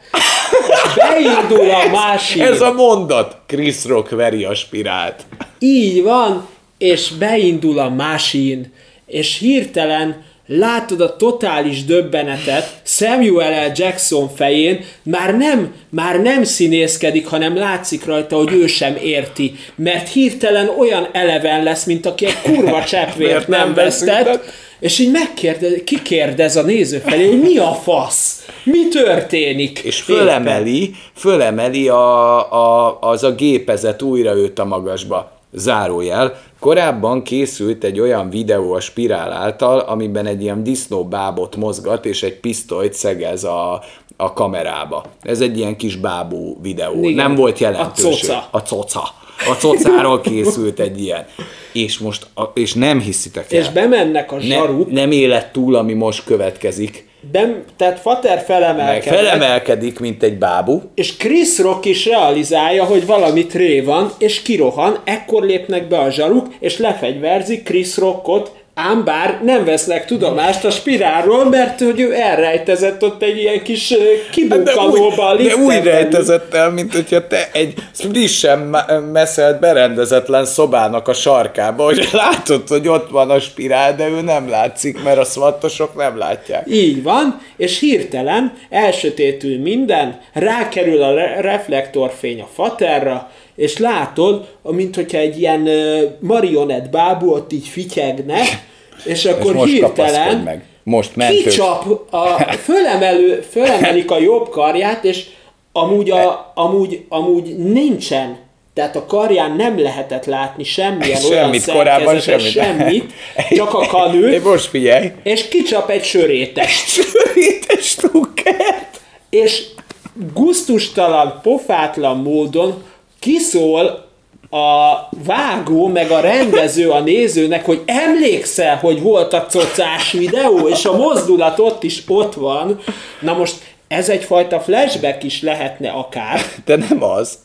Beindul a másik. Ez a mondat! Chris Rock veri a spirált. Így van, és beindul a machine, és hirtelen látod a totális döbbenetet Samuel L. Jackson fején, már nem, már nem színészkedik, hanem látszik rajta, hogy ő sem érti, mert hirtelen olyan eleven lesz, mint aki egy kurva cseppvért nem nem vesztett, és így megkérdez, kikérdez a néző felé, hogy mi a fasz? Mi történik? És fölemeli, fölemeli a, a, az a gépezet újra őt a magasba. Zárójel. Korábban készült egy olyan videó a Spirál által, amiben egy ilyen disznóbábot mozgat, és egy pisztolyt szegez a, a kamerába. Ez egy ilyen kis bábú videó. Igen. Nem volt jelentőség. A coca. A coca. A cocáról készült egy ilyen. És most, a, és nem hiszitek el. És bemennek a zsaruk, nem élet túl, ami most következik. Bem, tehát Fater felemelkedik, felemelkedik, mint egy bábú, és Chris Rock is realizálja, hogy valami tré van, és kirohan, ekkor lépnek be a zsaruk, és lefegyverzik Chris Rockot, ám bár nem vesznek tudomást a spirálról, mert hogy ő elrejtezett ott egy ilyen kis kibukkanóba Hát de úgy, de úgy rejtezett el, mint hogyha te egy frissen me- meszelt, berendezetlen szobának a sarkába, hogy látod, hogy ott van a spirál, de ő nem látszik, mert a szvattosok nem látják. Így van, és hirtelen elsötétül minden, rákerül a re- reflektorfény a faterra, és látod, mint hogyha egy ilyen marionett bábú ott így fityegne, és akkor most hirtelen meg. Most mentős. kicsap, a, fölemelő, fölemelik a jobb karját, és amúgy, a, amúgy, amúgy nincsen, tehát a karján nem lehetett látni semmilyen olyan Semmit, korábban szerkezetes semmit. semmit, csak a kanőt, most figyelj. és kicsap egy sörétest. Sörétes stukkert. és guztustalan, pofátlan módon kiszól a vágó, meg a rendező a nézőnek, hogy emlékszel, hogy volt a cocás videó, és a mozdulat ott is ott van. Na most ez egyfajta flashback is lehetne akár, De nem az.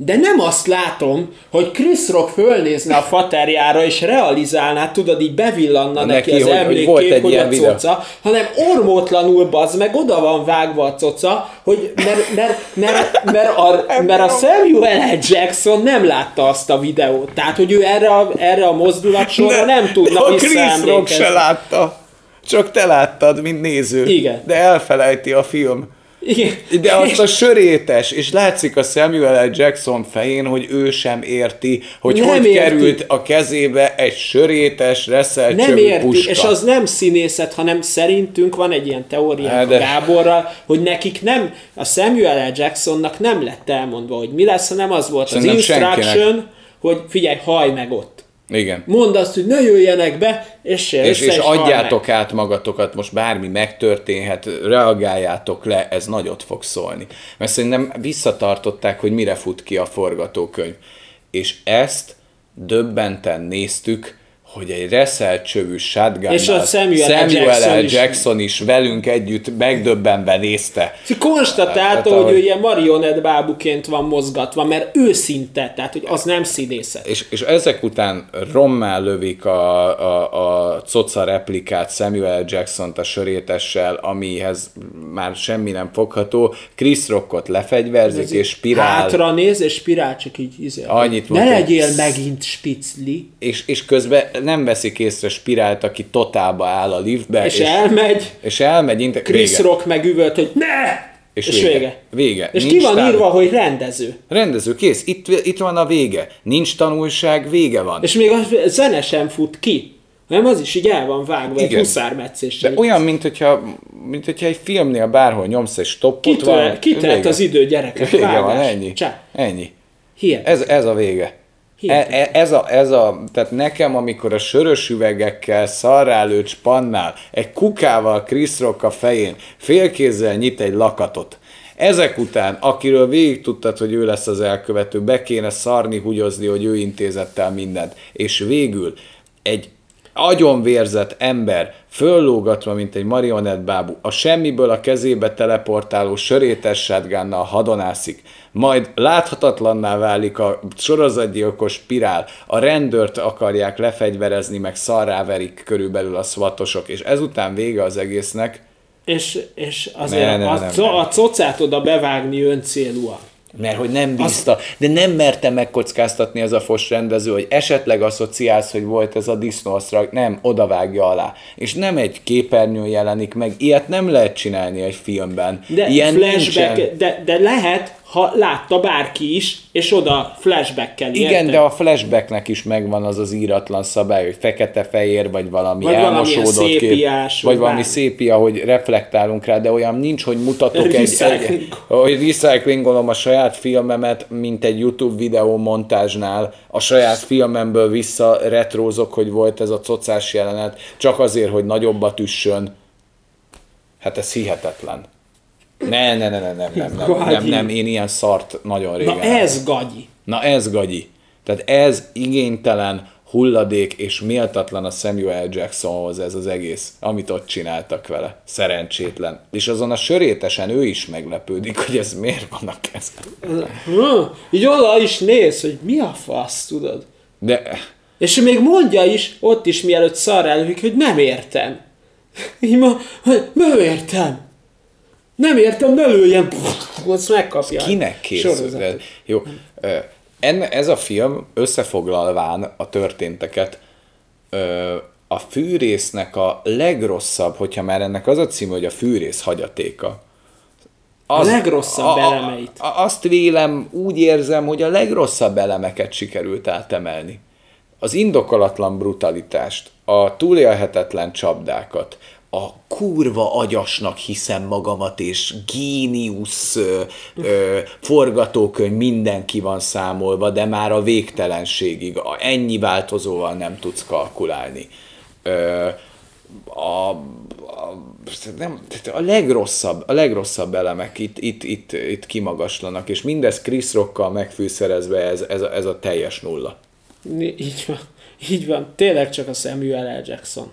De nem azt látom, hogy Chris Rock fölnézne a faterjára, és realizálná, tudod, így bevillanna neki, Neki, az hogy- hogy emlékkép, volt egy hogy, a videó. coca, hanem ormótlanul bazd meg, oda van vágva a coca, hogy mert, mert, mert, mert, a, mert a Samuel L. Jackson nem látta azt a videót. Tehát, hogy ő erre a, erre a mozdulatsorra nem tudna A Chris Rock se látta. Csak te láttad, mint néző. Igen. De elfelejti a film. Igen. De azt a sörétes, és látszik a Samuel L. Jackson fején, hogy ő sem érti, hogy Nem hogy érti. került a kezébe egy sörétes, reszelt Nem érti, puska. és az nem színészet, hanem szerintünk van egy ilyen teóriánk Hát a de- Gáborral, hogy nekik nem, a Samuel L. Jacksonnak nem lett elmondva, hogy mi lesz, hanem az volt Szerintem az instruction, senkinek. hogy figyelj, hajj meg ott. Igen. Mondd azt, hogy ne jöjjenek be, és, És, össze és hajj adjátok meg. át magatokat, most bármi megtörténhet, reagáljátok le, ez nagyot fog szólni. Mert szerintem visszatartották, hogy mire fut ki a forgatókönyv. És ezt döbbenten néztük, hogy egy reszelt csövű shotgun És a Samuel L. Samuel Jackson L. is. Jackson is velünk együtt megdöbbenve nézte. Konstatálta, Hát, hogy ahogy- ő ilyen marionett bábuként van mozgatva, mert őszinte, tehát hogy az nem színészet. És, és ezek után rommá lövik a, a, a coca replikát Samuel L. Jackson-t a sörétessel, amihez már semmi nem fogható. Chris Rockot lefegyverzik, és spirál, Hátra néz, és spirál csak így izé. Annyit Ne mond, hogy legyél megint spicli. és, és közben nem veszik észre spirált, aki totálba áll a liftbe, És, elmegy, és elmegy, inte- Chris vége. Rock meg üvölt, hogy ne! És és vége. vége. Vége. És Nincs ki van távol. írva, hogy rendező. Rendező, kész, itt, itt van a vége. Nincs tanulság, vége van. És még a zene sem fut ki. Nem, az is így el van vágva egy Igen. huszármetszéssel. De olyan, mint hogyha, mint hogyha egy filmnél bárhol nyomsz egy stoppot, Kitelt, kitelt az idő, gyerekek. Vége vágás. van, ennyi. Csá. Ennyi. Hihetetlen. Ez, ez a vége. E, e- ez, a, ez a, tehát nekem, amikor a sörös üvegekkel szarrálőt spannál, egy kukával Chris Rock a fején, félkézzel nyit egy lakatot, ezek után, akiről végig tudtad, hogy ő lesz az elkövető, be kéne szarni, hugyozni, hogy ő intézett el mindent. És végül egy agyonvérzett ember, föllógatva, mint egy marionettbábú, a semmiből a kezébe teleportáló sörétes shotgunnal hadonászik, majd láthatatlanná válik a sorozatgyilkos spirál, a rendőrt akarják lefegyverezni, meg szarráverik körülbelül a szvatosok, és ezután vége az egésznek, És, és azért Ne, ne, a, nem, co- nem. a cocát oda bevágni öncélúan. Mert hogy nem bízta, de nem merte megkockáztatni ez a fos rendező, hogy esetleg asszociálsz, hogy volt ez a disznószrak, nem, odavágja alá. És nem egy képernyőn jelenik meg, ilyet nem lehet csinálni egy filmben. De, Ilyen flashback, nincsen. de, de lehet, ha látta bárki is, és oda flashback-kel Igen, érted? de a flashbacknek is megvan az az íratlan szabály, hogy fekete-fehér, vagy valami Vagy elmosódott kép, szépiás, vagy vagy valami bármi. szépia, hogy reflektálunk rá, de olyan nincs, hogy mutatok egy, egy, Recycling. hogy recyclingolom a saját filmemet, mint egy YouTube videó montázsnál, a saját filmemből vissza retrózok, hogy volt ez a cocás jelenet, csak azért, hogy nagyobbat üssön. Hát ez hihetetlen. Ne, ne, ne, ne, nem, nem, nem, nem, Gagyi. nem, én ilyen szart nagyon régen. Na ez gagyi. Na ez gagyi. Tehát ez igénytelen, hulladék és méltatlan a Samuel. Jacksonhoz ez az egész, amit ott csináltak vele. Szerencsétlen. És azon a sörétesen ő is meglepődik, hogy ez miért van a kezben. Hm, így oda is néz, hogy mi a fasz, tudod? De És még mondja is, ott is mielőtt szar elődik, hogy nem értem. Így ma, hogy nem értem. Nem értem, ne lőjen. Azt megkapja. kinek készül? Jó. Enne, ez a film összefoglalván a történteket a fűrésznek a legrosszabb, hogyha már ennek az a címe, hogy a fűrész hagyatéka. A legrosszabb elemeit. A, a, azt vélem, úgy érzem, hogy a legrosszabb elemeket sikerült átemelni. Az indokolatlan brutalitást, a túlélhetetlen csapdákat, a kurva agyasnak hiszem magamat, és géniusz ö, forgatókönyv mindenki van számolva, de már a végtelenségig, a, ennyi változóval nem tudsz kalkulálni. Ö, a, a, nem, a legrosszabb, a legrosszabb elemek itt, itt, itt, itt kimagaslanak, és mindez Chris Rockkal megfűszerezve ez, ez, a, ez a teljes nulla. Így van. Így van. Tényleg csak a Samuel L. Jackson.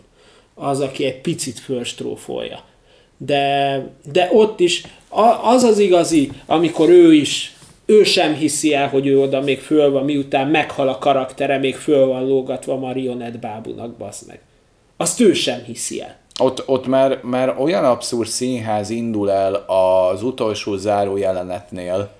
Az, aki egy picit fölstrófolja. De, de ott is az az igazi, amikor ő is ő sem hiszi el, hogy ő oda még föl van, miután meghal a karaktere, még föl van lógatva marionett bábunak, basz meg. Azt ő sem hiszi el. Ott, ott már, már olyan abszurd színház indul el az utolsó záró jelenetnél,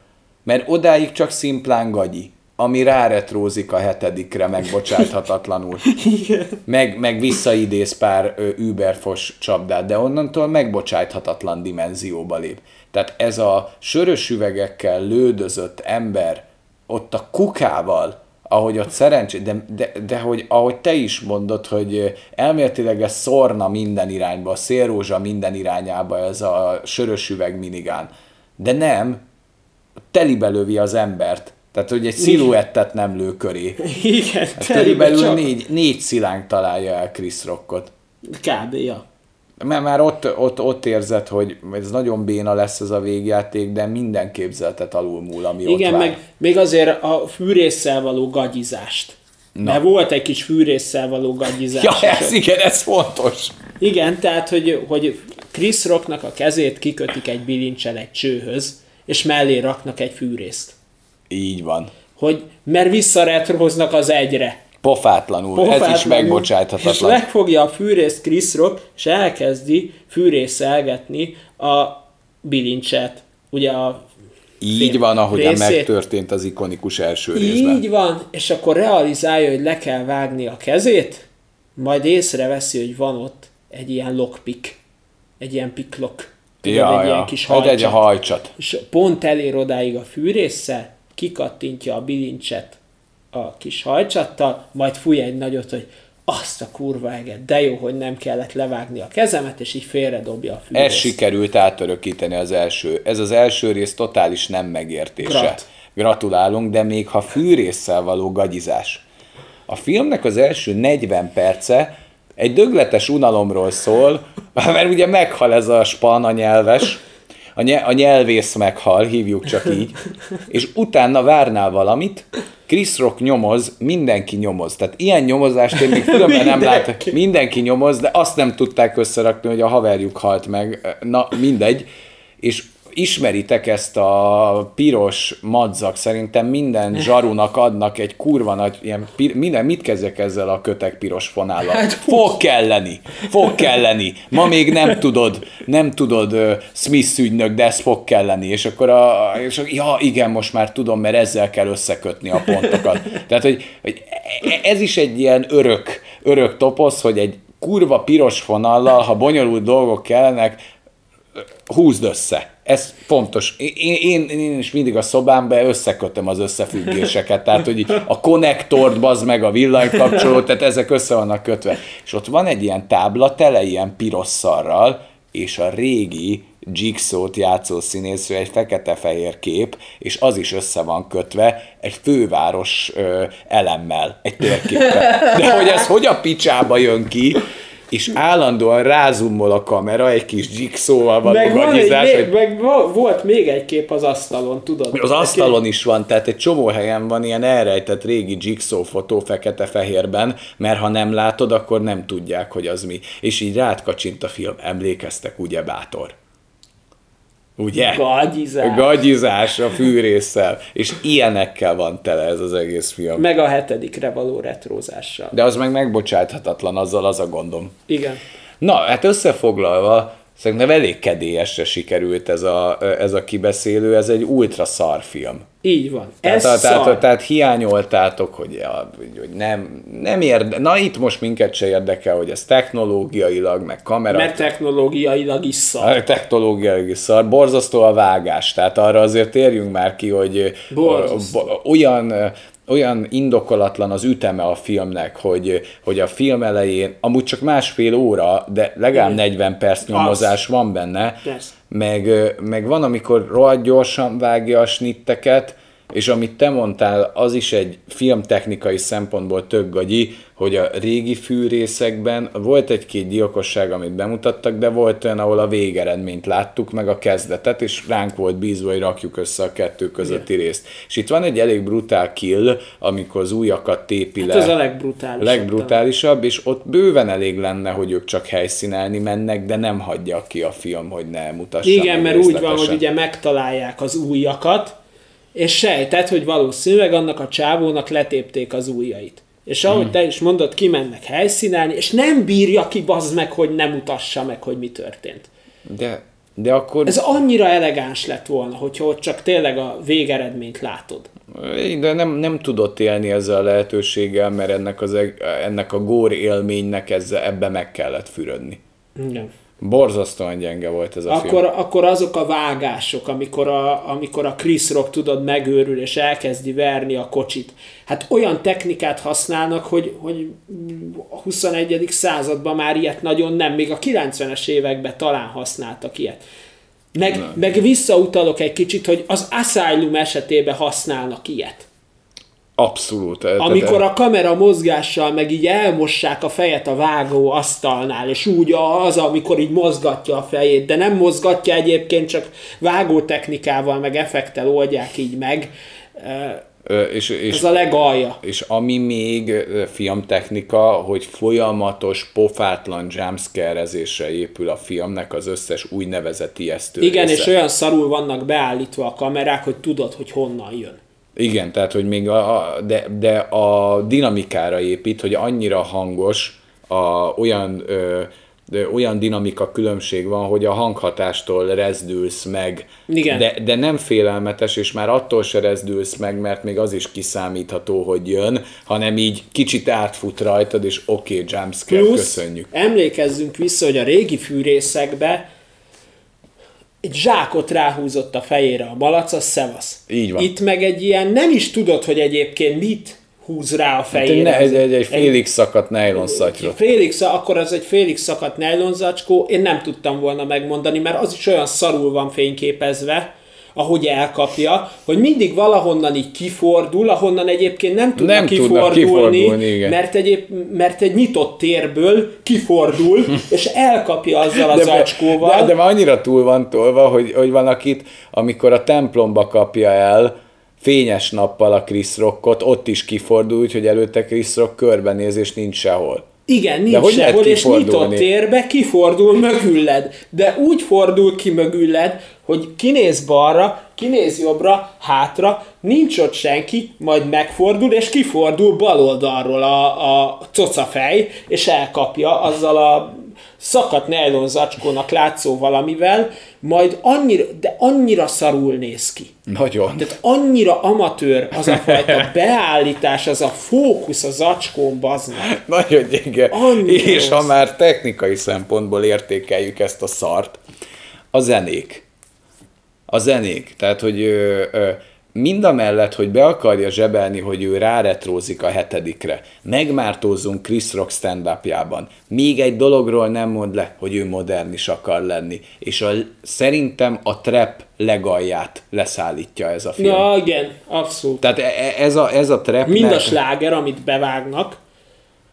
mert odáig csak szimplán gagyi, ami ráretrózik a hetedikre megbocsáthatatlanul. meg, meg visszaidéz pár überfos csapdát, de onnantól megbocsáthatatlan dimenzióba lép. Tehát ez a sörös üvegekkel lődözött ember ott a kukával, ahogy ott szerencsé, de, de, de hogy ahogy te is mondod, hogy elméletileg ez szórna minden irányba, a szélrózsa minden irányába ez a sörös üveg minigán. De nem, telibe lövi az embert. Tehát, hogy egy sziluettet nem lő köré. Igen, Hát körülbelül csak- négy, négy szilánk találja el Chris Rockot. Kb. Ja. Mert már ott, ott, ott érzed, hogy ez nagyon béna lesz ez a végjáték, de minden képzeltet alulmúl, ami ott Igen, vár. meg még azért a fűrészsel való gagyizást. Na. Mert volt egy kis fűrészsel való gagyizás. Ja, ez igen, ez fontos. Igen, tehát, hogy, hogy Chris Rocknak a kezét kikötik egy bilincsel egy csőhöz, és mellé raknak egy fűrészt. Így van. Hogy, mert visszaretroznak az egyre. Pofátlanul, Pofátlanul, ez is megbocsáthatatlan. És megfogja a fűrészt Chris Rock, és elkezdi fűrészelgetni a bilincset. Ugye a így van, ahogyan részét. megtörtént az ikonikus első részben. Így van, és akkor realizálja, hogy le kell vágni a kezét, majd észreveszi, hogy van ott egy ilyen lockpick, egy ilyen piklok. Ja, egy ja. ilyen kis hajcsat. Egy hajcsat. És pont elér odáig a fűrészsel, kikattintja a bilincset a kis hajcsattal, majd fúj egy nagyot, hogy azt a kurva eget, de jó, hogy nem kellett levágni a kezemet, és így félredobja a fűrészt. Ez sikerült átörökíteni az első. Ez az első rész totális nem megértése. Grat. Gratulálunk, de még ha fűrészsel való gagyizás. A filmnek az első 40 perce egy dögletes unalomról szól, mert ugye meghal ez a span, a nyelves, a, nye, a nyelvész meghal, hívjuk csak így, és utána várnál valamit, Chris Rock nyomoz, mindenki nyomoz. Tehát ilyen nyomozást én még különben nem látok. Mindenki nyomoz, de azt nem tudták összerakni, hogy a haverjuk halt meg. Na, mindegy. És ismeritek ezt a piros madzak, szerintem minden zsarunak adnak egy kurva nagy, ilyen, pir, minden, mit kezdek ezzel a kötek piros fonállal? Hát, fog kelleni, fog kelleni, ma még nem tudod, nem tudod uh, Smith ügynök, de ez fog kelleni, és akkor a, és ja igen, most már tudom, mert ezzel kell összekötni a pontokat. Tehát, hogy, hogy ez is egy ilyen örök, örök toposz, hogy egy kurva piros fonallal, ha bonyolult dolgok kellenek, húzd össze. Ez fontos. Én, én, én is mindig a szobámban összekötöm az összefüggéseket, tehát hogy a konnektort, bazd meg a villanykapcsolót, tehát ezek össze vannak kötve. És ott van egy ilyen tábla tele ilyen piros szarral, és a régi Jigsaw-t játszó színészről egy fekete-fehér kép, és az is össze van kötve egy főváros ö, elemmel, egy térképpel. De hogy ez hogy a picsába jön ki, és állandóan rázumol a kamera egy kis jigsaw-val való meg, van egy, hogy... meg volt még egy kép az asztalon, tudod? Az asztalon is van, tehát egy csomó helyen van ilyen elrejtett régi jigsaw fotó fekete-fehérben, mert ha nem látod, akkor nem tudják, hogy az mi. És így rád kacsint a film, emlékeztek, ugye bátor? Ugye? Gagyizás. Gagyizás a fűrészsel. És ilyenekkel van tele ez az egész film. Meg a hetedikre való retrózással. De az meg megbocsáthatatlan, azzal az a gondom. Igen. Na, hát összefoglalva, Szerintem elég kedélyesre sikerült ez a, ez a kibeszélő, ez egy ultra szar film. Így van. Tehát, ez tehát, tehát, tehát hiányoltátok, hogy, ja, hogy nem, nem érde, na itt most minket se érdekel, hogy ez technológiailag, meg kamera. Mert technológiailag is szar. Technológiailag is szar. Borzasztó a vágás, tehát arra azért térjünk már ki, hogy Borzasztó. olyan olyan indokolatlan az üteme a filmnek, hogy, hogy a film elején, amúgy csak másfél óra, de legalább Igen. 40 perc nyomozás az. van benne, meg, meg van, amikor rohadt gyorsan vágja a snitteket, és amit te mondtál, az is egy filmtechnikai szempontból tök gagyi, hogy a régi fűrészekben volt egy-két gyilkosság, amit bemutattak, de volt olyan, ahol a végeredményt láttuk, meg a kezdetet, és ránk volt bízva, hogy rakjuk össze a kettő közötti Igen. részt. És itt van egy elég brutál kill, amikor az újakat tépi hát le. Ez a legbrutálisabb. Legbrutálisabb, és ott bőven elég lenne, hogy ők csak helyszínelni mennek, de nem hagyja ki a film, hogy ne mutassa Igen, mert úgy van, hogy ugye megtalálják az újakat, és sejtett, hogy valószínűleg annak a csávónak letépték az ujjait. És ahogy hmm. te is mondod, kimennek helyszínelni, és nem bírja ki bazd meg, hogy nem mutassa meg, hogy mi történt. De, de akkor... Ez annyira elegáns lett volna, hogyha ott csak tényleg a végeredményt látod. De nem, nem tudott élni ezzel a lehetőséggel, mert ennek, az, ennek a gór élménynek ezzel, ebbe meg kellett fürödni. Igen. Borzasztóan gyenge volt ez a akkor, film. Akkor azok a vágások, amikor a, amikor a Chris Rock tudod megőrül és elkezdi verni a kocsit. Hát olyan technikát használnak, hogy, hogy a 21. században már ilyet nagyon nem, még a 90-es években talán használtak ilyet. Meg, meg visszautalok egy kicsit, hogy az Asylum esetében használnak ilyet. Abszolút. Amikor a kamera mozgással meg így elmossák a fejet a vágó asztalnál, és úgy az, amikor így mozgatja a fejét, de nem mozgatja egyébként, csak vágó technikával, meg effektel oldják így meg. És, és Ez a legalja. És ami még ö, filmtechnika, hogy folyamatos, pofátlan jumpscare-ezésre épül a filmnek az összes úgynevezett ijesztő Igen, része. és olyan szarul vannak beállítva a kamerák, hogy tudod, hogy honnan jön. Igen, tehát, hogy még a, de, de a dinamikára épít, hogy annyira hangos, a, olyan, ö, de olyan dinamika különbség van, hogy a hanghatástól rezdülsz meg, Igen. De, de nem félelmetes, és már attól se rezdülsz meg, mert még az is kiszámítható, hogy jön, hanem így kicsit átfut rajtad, és oké, okay, jumpscare, Plusz köszönjük. emlékezzünk vissza, hogy a régi fűrészekbe egy zsákot ráhúzott a fejére a malac, az szevasz. Így van. Itt meg egy ilyen, nem is tudod, hogy egyébként mit húz rá a Hát fejére. egy, egy, egy, egy félig szakadt nylon. Félig, akkor az egy félig szakadt nejlonzacskó, én nem tudtam volna megmondani, mert az is olyan szarul van fényképezve, ahogy elkapja, hogy mindig valahonnan így kifordul, ahonnan egyébként nem tudnak Nem kifordulni, kifordulni, igen. mert, egyéb, mert egy nyitott térből kifordul, és elkapja azzal az zacskóval. de, de már annyira túl van tolva, hogy, hogy van akit, amikor a templomba kapja el, fényes nappal a Chris Rockot, ott is kifordul, úgyhogy előtte Chris Rock körbenéz, és nincs sehol. Igen, nincs hogy lehet sehol, és nyitott térbe kifordul mögülled. De úgy fordul ki mögülled, hogy kinéz balra, kinéz jobbra, hátra, nincs ott senki, majd megfordul, és kifordul bal oldalról a, a cocafej, és elkapja azzal a szakadt nylon zacskónak látszó valamivel, majd annyira, de annyira szarul néz ki. Nagyon. Tehát annyira amatőr az a fajta beállítás, az a fókusz a zacskón, meg. Nagyon gyenge. Annyira És ha rossz. már technikai szempontból értékeljük ezt a szart, a zenék. A zenék. Tehát, hogy ö, ö, mind a mellett, hogy be akarja zsebelni, hogy ő ráretrózik a hetedikre, megmártózzunk Chris Rock stand Még egy dologról nem mond le, hogy ő modern is akar lenni. És a, szerintem a trap legalját leszállítja ez a film. Na igen, abszolút. Tehát e- e- ez a, ez a trap... Mind a sláger, amit bevágnak,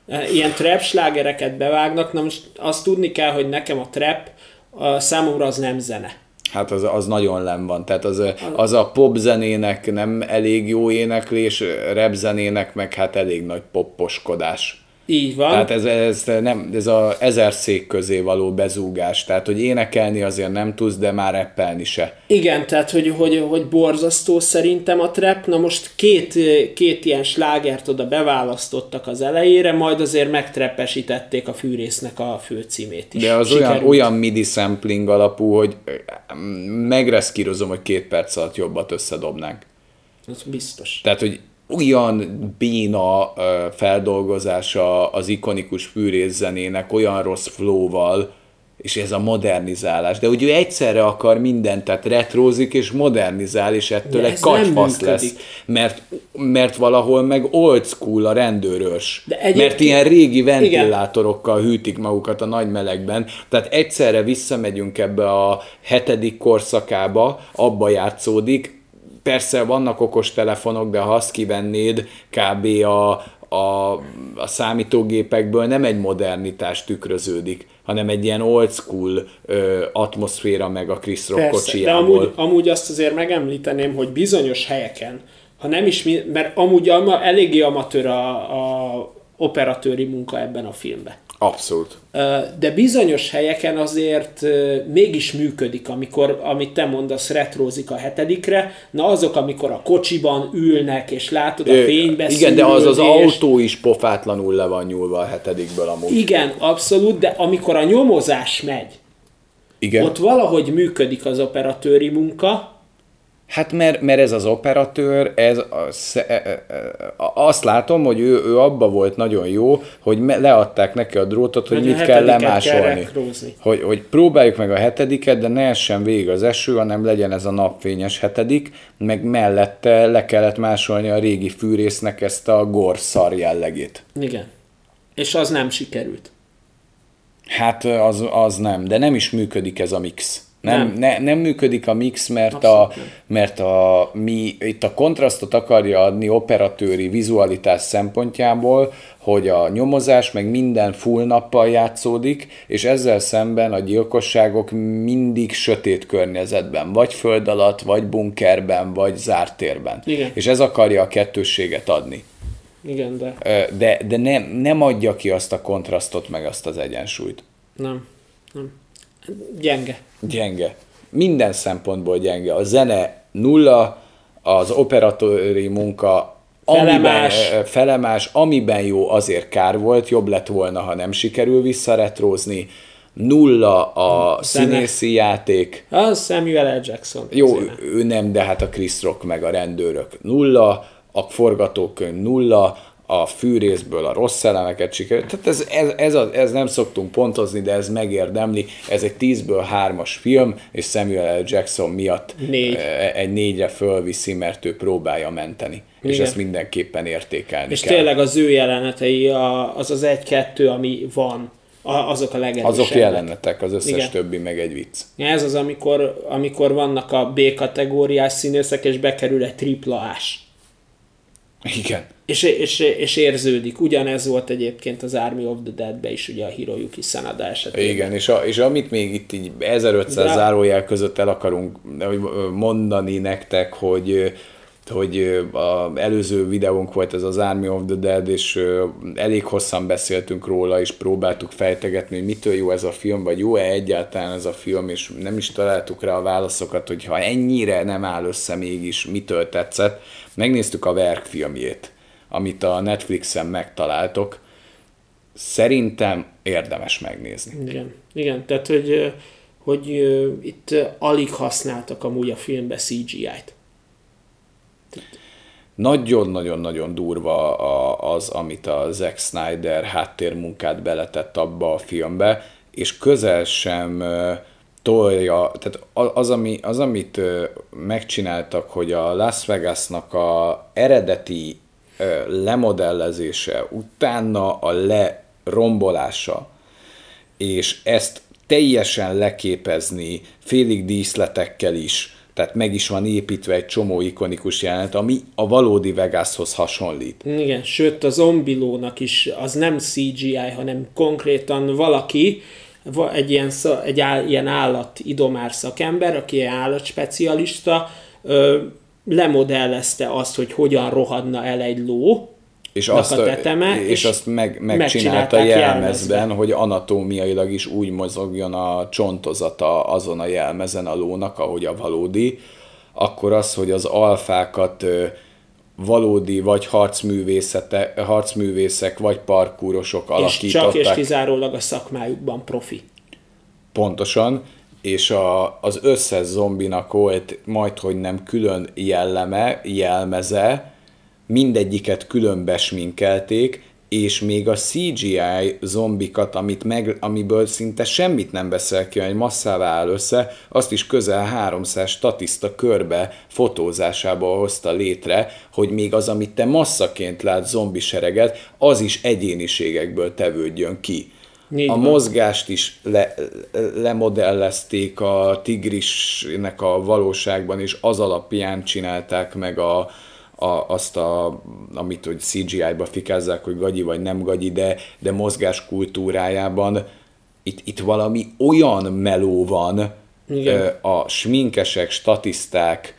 e, ilyen trap slágereket bevágnak, na most azt tudni kell, hogy nekem a trap a számomra az nem zene. Hát az, az nagyon len van. Tehát az, az a pop zenének nem elég jó éneklés, rap zenének meg hát elég nagy popposkodás. Így van. Tehát ez, ez, nem, ez a ezer szék közé való bezúgás. Tehát, hogy énekelni azért nem tudsz, de már rappelni se. Igen, tehát hogy, hogy, hogy borzasztó szerintem a trap. Na most két, két ilyen slágert oda beválasztottak az elejére, majd azért megtreppesítették a fűrésznek a főcímét is. De az olyan, Sikerült. olyan midi sampling alapú, hogy megreszkírozom, hogy két perc alatt jobbat összedobnánk. Az biztos. Tehát, hogy olyan béna feldolgozása az ikonikus fűrész zenének, olyan rossz flowval, és ez a modernizálás. De hogy ő egyszerre akar mindent, tehát retrózik és modernizál, és ettől egy kacsfasz lesz. Mert, mert valahol meg old school a rendőrös. De mert egyébként- ilyen régi ventilátorokkal hűtik magukat a nagy melegben. Tehát egyszerre visszamegyünk ebbe a hetedik korszakába, abba játszódik, persze vannak okos telefonok, de ha azt kivennéd, kb. a, a, a számítógépekből nem egy modernitás tükröződik, hanem egy ilyen old school ö, atmoszféra meg a Chris Rock Persze, de kocsijából. amúgy, amúgy azt azért megemlíteném, hogy bizonyos helyeken, ha nem is, mert amúgy ama, eléggé amatőr a, a operatőri munka ebben a filmben. Abszolút. De bizonyos helyeken azért mégis működik, amikor, amit te mondasz, retrózik a hetedikre, na azok, amikor a kocsiban ülnek, és látod a fénybe Igen, de az az autó is pofátlanul le van nyúlva a hetedikből amúgy. Igen, abszolút, de amikor a nyomozás megy, Igen. ott valahogy működik az operatőri munka, Hát mert, mert ez az operatőr, ez a, sze- e- e- e- azt látom, hogy ő, ő abba volt nagyon jó, hogy leadták neki a drótot, hogy Hogy mit kell lemásolni. kell hogy, hogy próbáljuk meg a hetediket, de ne essen végig az eső, hanem legyen ez a napfényes hetedik, meg mellette le kellett másolni a régi fűrésznek ezt a gorszar jellegét. Igen. És az nem sikerült. Hát az, az nem, de nem is működik ez a mix. Nem, Nem. Ne, nem működik a mix, mert, Abszolút a, mert a, mi itt a kontrasztot akarja adni operatőri vizualitás szempontjából, hogy a nyomozás meg minden full nappal játszódik, és ezzel szemben a gyilkosságok mindig sötét környezetben, vagy föld alatt, vagy bunkerben, vagy zárt térben. Igen. És ez akarja a kettősséget adni. Igen, de De, de nem, nem adja ki azt a kontrasztot, meg azt az egyensúlyt. nem. nem. Gyenge. Gyenge. Minden szempontból gyenge. A zene nulla, az operatóri munka Felemás. Amiben, ö, felemás, amiben jó, azért kár volt, jobb lett volna, ha nem sikerül visszaretrózni. Nulla a Zene. színészi játék. Az Samuel L. Jackson. Jó, zene. ő nem, de hát a Chris Rock meg a rendőrök nulla, a forgatókönyv nulla, a fűrészből a rossz elemeket sikerült. Tehát ez, ez, ez, a, ez nem szoktunk pontozni, de ez megérdemli. Ez egy 10-ből 3-as film, és Samuel L. Jackson miatt Négy. eh, egy négyre fölviszi, mert ő próbálja menteni. És Igen. ezt mindenképpen értékelni És kell. tényleg az ő jelenetei, az az egy-kettő, ami van, azok a legerősebbek. Azok jelenetek, az összes Igen. többi meg egy vicc. Ez az, amikor, amikor vannak a B-kategóriás színészek, és bekerül egy tripla ás. Igen. És, és, és érződik. Ugyanez volt egyébként az Army of the Dead-be is, ugye a Hiroyuki Sanada esetében. Igen, és, a, és amit még itt így 1500 De- zárójel között el akarunk mondani nektek, hogy hogy a előző videónk volt ez az Army of the Dead, és elég hosszan beszéltünk róla, és próbáltuk fejtegetni, hogy mitől jó ez a film, vagy jó-e egyáltalán ez a film, és nem is találtuk rá a válaszokat, hogy ha ennyire nem áll össze mégis, mitől tetszett. Megnéztük a Verk filmjét, amit a Netflixen megtaláltok. Szerintem érdemes megnézni. Igen, igen. Tehát, hogy, hogy itt alig használtak amúgy a filmbe CGI-t. Nagyon-nagyon-nagyon durva az, amit a Zack Snyder háttérmunkát beletett abba a filmbe, és közel sem tolja, tehát az, ami, az amit megcsináltak, hogy a Las Vegasnak a eredeti lemodellezése, utána a lerombolása, és ezt teljesen leképezni félig díszletekkel is, tehát meg is van építve egy csomó ikonikus jelenet, ami a valódi Vegashoz hasonlít. Igen, sőt a zombilónak is az nem CGI, hanem konkrétan valaki, va- egy ilyen, egy áll, ilyen állat idomár szakember, aki ilyen állatspecialista, ö, lemodellezte azt, hogy hogyan rohadna el egy ló, És azt, a teteme, és, és azt meg, megcsinálta jelmezben, jelmezben. hogy anatómiailag is úgy mozogjon a csontozata azon a jelmezen a lónak, ahogy a valódi, akkor az, hogy az alfákat valódi vagy harcművészete, harcművészek, vagy parkúrosok és alakították. csak és kizárólag a szakmájukban profi. Pontosan, és a, az összes zombinak volt majd, hogy nem külön jelleme, jelmeze, mindegyiket külön besminkelték, és még a CGI zombikat, amit meg, amiből szinte semmit nem beszél ki, egy masszává áll össze, azt is közel 300 statiszta körbe fotózásából hozta létre, hogy még az, amit te masszaként lát zombi sereget, az is egyéniségekből tevődjön ki. Így a van. mozgást is le, lemodellezték a tigrisnek a valóságban, és az alapján csinálták meg a, a, azt, a, amit hogy CGI-ba fikázzák, hogy gagyi vagy nem gagyi, de, de mozgás kultúrájában itt, itt valami olyan meló van Igen. a sminkesek, statiszták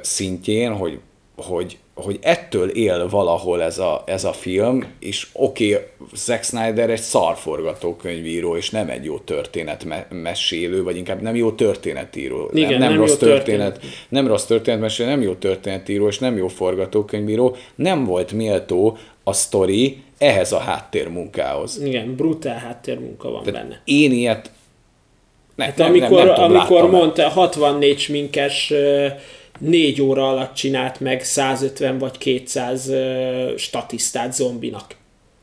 szintjén, hogy, hogy, hogy ettől él valahol ez a, ez a film, és oké, okay, Zack Snyder egy szarforgatókönyvíró, és nem egy jó történetmesélő, vagy inkább nem jó történetíró. Igen, nem, nem, nem rossz történet, történet. nem rossz történetmesélő, nem jó történetíró, és nem jó forgatókönyvíró. Nem volt méltó a sztori ehhez a háttérmunkához. Igen, brutál háttérmunka van Tehát benne. én ilyet ne, Hát nem, amikor, nem, nem tudom, amikor mondta, 64 sminkes négy óra alatt csinált meg 150 vagy 200 ö, statisztát zombinak.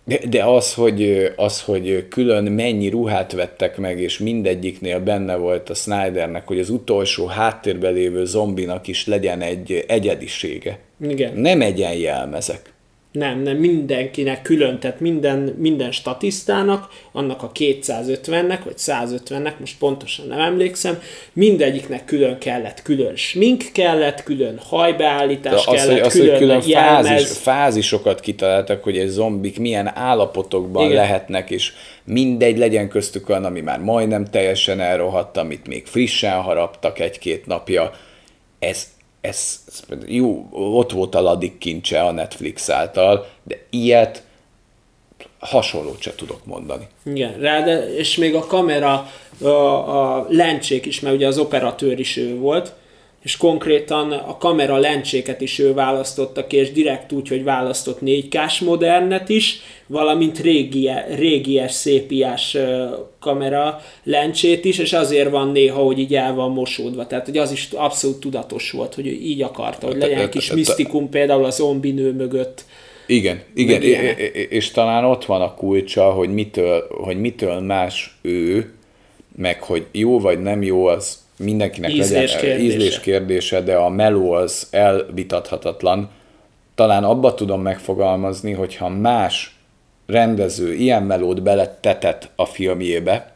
De, de az, hogy, az, hogy külön mennyi ruhát vettek meg, és mindegyiknél benne volt a Snydernek, hogy az utolsó háttérben lévő zombinak is legyen egy egyedisége. Igen. Nem egyenjelmezek. Nem, nem, mindenkinek külön, tehát minden, minden statisztának, annak a 250-nek, vagy 150-nek, most pontosan nem emlékszem, mindegyiknek külön kellett, külön smink kellett, külön hajbeállítás De az, kellett, hogy, az, külön, hogy külön jelmez. fázis, fázisokat kitaláltak, hogy egy zombik milyen állapotokban Igen. Igen. lehetnek, és mindegy legyen köztük olyan, ami már majdnem teljesen elrohadt, amit még frissen haraptak egy-két napja. Ez, ez, ez jó, ott volt a ladik kincse a Netflix által, de ilyet hasonlót se tudok mondani. Igen, rá, de, és még a kamera, a, a lencsék is, mert ugye az operatőr is ő volt, és konkrétan a kamera lencséket is ő választotta ki, és direkt úgy, hogy választott 4K-s modernet is, valamint régi, régies, szépiás kamera lencsét is, és azért van néha, hogy így el van mosódva. Tehát, hogy az is abszolút tudatos volt, hogy ő így akarta, hogy legyen egy kis misztikum például az zombinő mögött. Igen, igen, és talán ott van a kulcsa, hogy mitől, hogy mitől más ő, meg hogy jó vagy nem jó, az mindenkinek Ízlés legyen kérdése. ízlés kérdése, de a meló az elvitathatatlan. Talán abba tudom megfogalmazni, hogyha más rendező ilyen melót beletetett a filmjébe,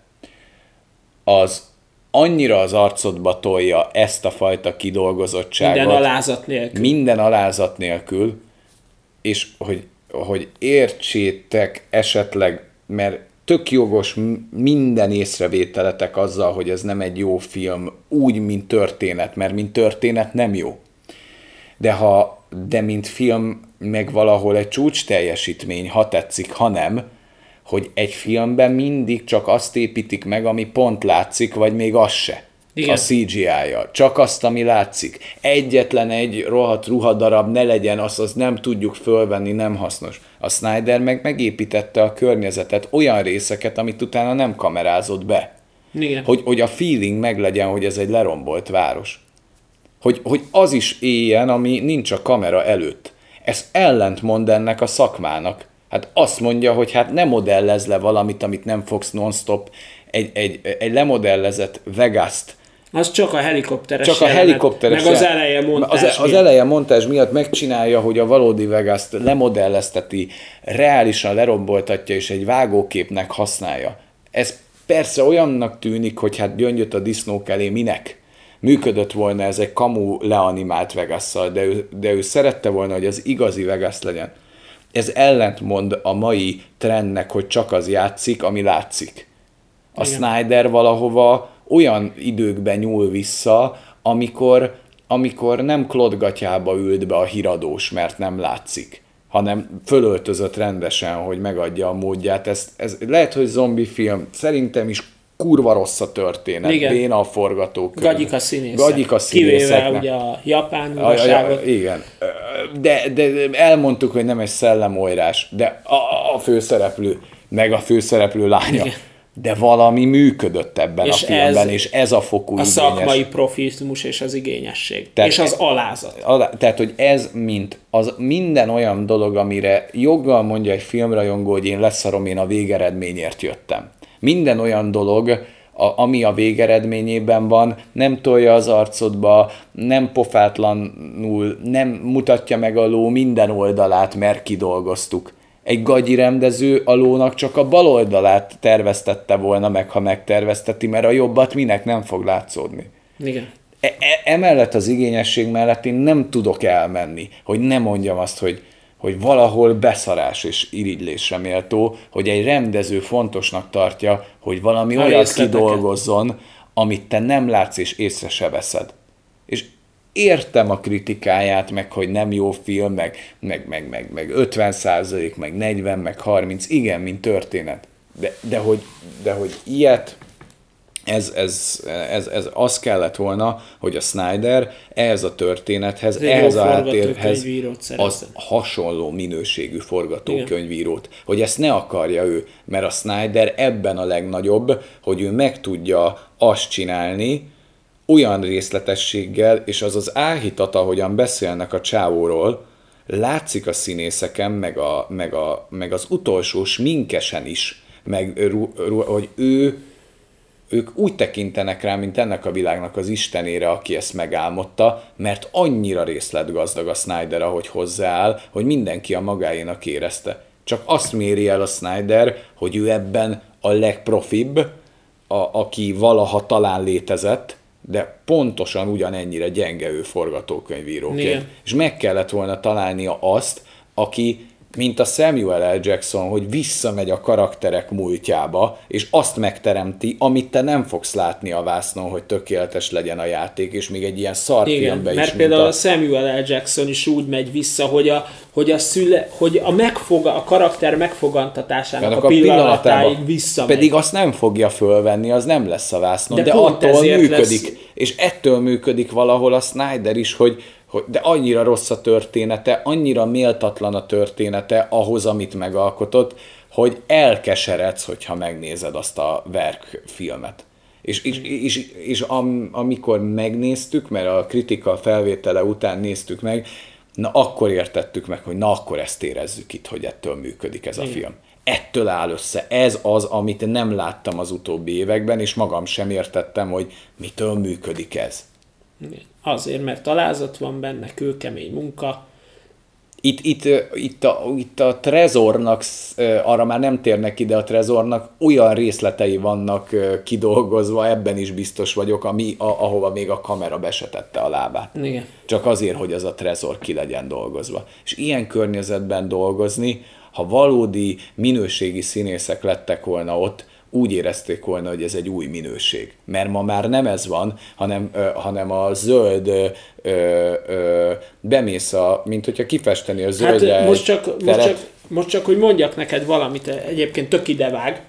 az annyira az arcodba tolja ezt a fajta kidolgozottságot. Minden alázat nélkül. Minden alázat nélkül, és hogy, hogy értsétek esetleg, mert tök jogos minden észrevételetek azzal, hogy ez nem egy jó film, úgy, mint történet, mert mint történet nem jó. De ha, de mint film, meg valahol egy csúcs teljesítmény, ha tetszik, ha nem, hogy egy filmben mindig csak azt építik meg, ami pont látszik, vagy még az se. Igen. A CGI-ja. Csak azt, ami látszik. Egyetlen egy rohadt ruhadarab ne legyen, azt, azt nem tudjuk fölvenni, nem hasznos. A Snyder meg megépítette a környezetet, olyan részeket, amit utána nem kamerázott be. Igen. Hogy, hogy a feeling meglegyen, hogy ez egy lerombolt város. Hogy, hogy az is éljen, ami nincs a kamera előtt. Ez ellentmond ennek a szakmának. Hát azt mondja, hogy hát ne modellez le valamit, amit nem fogsz non-stop. Egy, egy, egy lemodellezett Vegas-t Az csak a helikopteres csak a jelenet, helikopteres Meg az eleje montás. az, az eleje montázs miatt megcsinálja, hogy a valódi vegas lemodellezteti, reálisan leromboltatja és egy vágóképnek használja. Ez persze olyannak tűnik, hogy hát gyöngyöt a disznók elé minek? Működött volna ez egy kamu leanimált vegas de ő, de ő szerette volna, hogy az igazi Vegas legyen. Ez ellentmond a mai trendnek, hogy csak az játszik, ami látszik. A Igen. Snyder valahova olyan időkben nyúl vissza, amikor, amikor nem klodgatyába ült be a híradós, mert nem látszik, hanem fölöltözött rendesen, hogy megadja a módját. Ez, ez lehet, hogy zombi film, szerintem is kurva rossz a történet, Igen. béna a forgatókönyv. Gagyik a színészek. Gagyik a Kivéve színészeknek. ugye a japán uraságot. igen. De, de elmondtuk, hogy nem egy szellemoljrás, de a, a főszereplő, meg a főszereplő lánya. Igen. De valami működött ebben És a filmben, ez és ez a fokú A igényes. szakmai profizmus és az igényesség. Tehát- és az alázat. Alá- Tehát, hogy ez mint az minden olyan dolog, amire joggal mondja egy filmrajongó, hogy én leszarom, én a végeredményért jöttem. Minden olyan dolog, a, ami a végeredményében van, nem tolja az arcodba, nem pofátlanul, nem mutatja meg a ló minden oldalát, mert kidolgoztuk. Egy gagyi rendező a lónak csak a bal oldalát terveztette volna meg, ha megtervezteti, mert a jobbat minek nem fog látszódni. Igen. E- e- emellett az igényesség mellett én nem tudok elmenni, hogy ne mondjam azt, hogy, hogy valahol beszarás és irigylésre méltó, hogy egy rendező fontosnak tartja, hogy valami A olyat kidolgozzon, amit te nem látsz és észre se veszed. És értem a kritikáját, meg hogy nem jó film, meg, meg, meg, meg, meg 50 százalék, meg 40, meg 30, igen, mint történet. De, de, hogy, de hogy ilyet ez, ez, ez, ez az kellett volna, hogy a Snyder ehhez a történethez, jó ehhez a háttérhez az hasonló minőségű forgatókönyvírót, hogy ezt ne akarja ő, mert a Snyder ebben a legnagyobb, hogy ő meg tudja azt csinálni, olyan részletességgel, és az az áhítat, ahogyan beszélnek a csávóról, látszik a színészeken, meg, a, meg, a, meg az utolsó sminkesen is, meg ru, ru, hogy ő ők úgy tekintenek rá, mint ennek a világnak az istenére, aki ezt megálmodta, mert annyira részletgazdag a Snyder, ahogy hozzááll, hogy mindenki a magáénak érezte. Csak azt méri el a Snyder, hogy ő ebben a legprofibb, a, aki valaha talán létezett, de pontosan ugyanennyire gyenge ő forgatókönyvíróként. Igen. És meg kellett volna találnia azt, aki mint a Samuel L. Jackson, hogy visszamegy a karakterek múltjába, és azt megteremti, amit te nem fogsz látni a vásznon, hogy tökéletes legyen a játék, és még egy ilyen szar Igen, mert is, például a... a Samuel L. Jackson is úgy megy vissza, hogy a, hogy a, szüle, hogy a, megfoga, a karakter megfogantatásának a, a pillanatáig visszamegy. Pedig azt nem fogja fölvenni, az nem lesz a vásznon, de, de attól működik. Lesz... És ettől működik valahol a Snyder is, hogy, hogy, de annyira rossz a története, annyira méltatlan a története ahhoz, amit megalkotott, hogy elkeseredsz, hogyha megnézed azt a verkfilmet. És, és, és, és am, amikor megnéztük, mert a kritika felvétele után néztük meg, na akkor értettük meg, hogy na akkor ezt érezzük itt, hogy ettől működik ez a Igen. film. Ettől áll össze. Ez az, amit nem láttam az utóbbi években, és magam sem értettem, hogy mitől működik ez. Igen. Azért, mert talázat van benne, kőkemény munka. Itt, itt, itt, a, itt a Trezornak, arra már nem térnek ide a Trezornak, olyan részletei vannak kidolgozva, ebben is biztos vagyok, ami, a, ahova még a kamera besetette a lábát. Igen. Csak azért, hogy az a Trezor ki legyen dolgozva. És ilyen környezetben dolgozni, ha valódi minőségi színészek lettek volna ott, úgy érezték volna, hogy ez egy új minőség. Mert ma már nem ez van, hanem, ö, hanem a zöld ö, ö, bemész a, mint hogyha kifesteni a zöldre hát most csak, teret. most, csak, most csak, hogy mondjak neked valamit, egyébként tök idevág,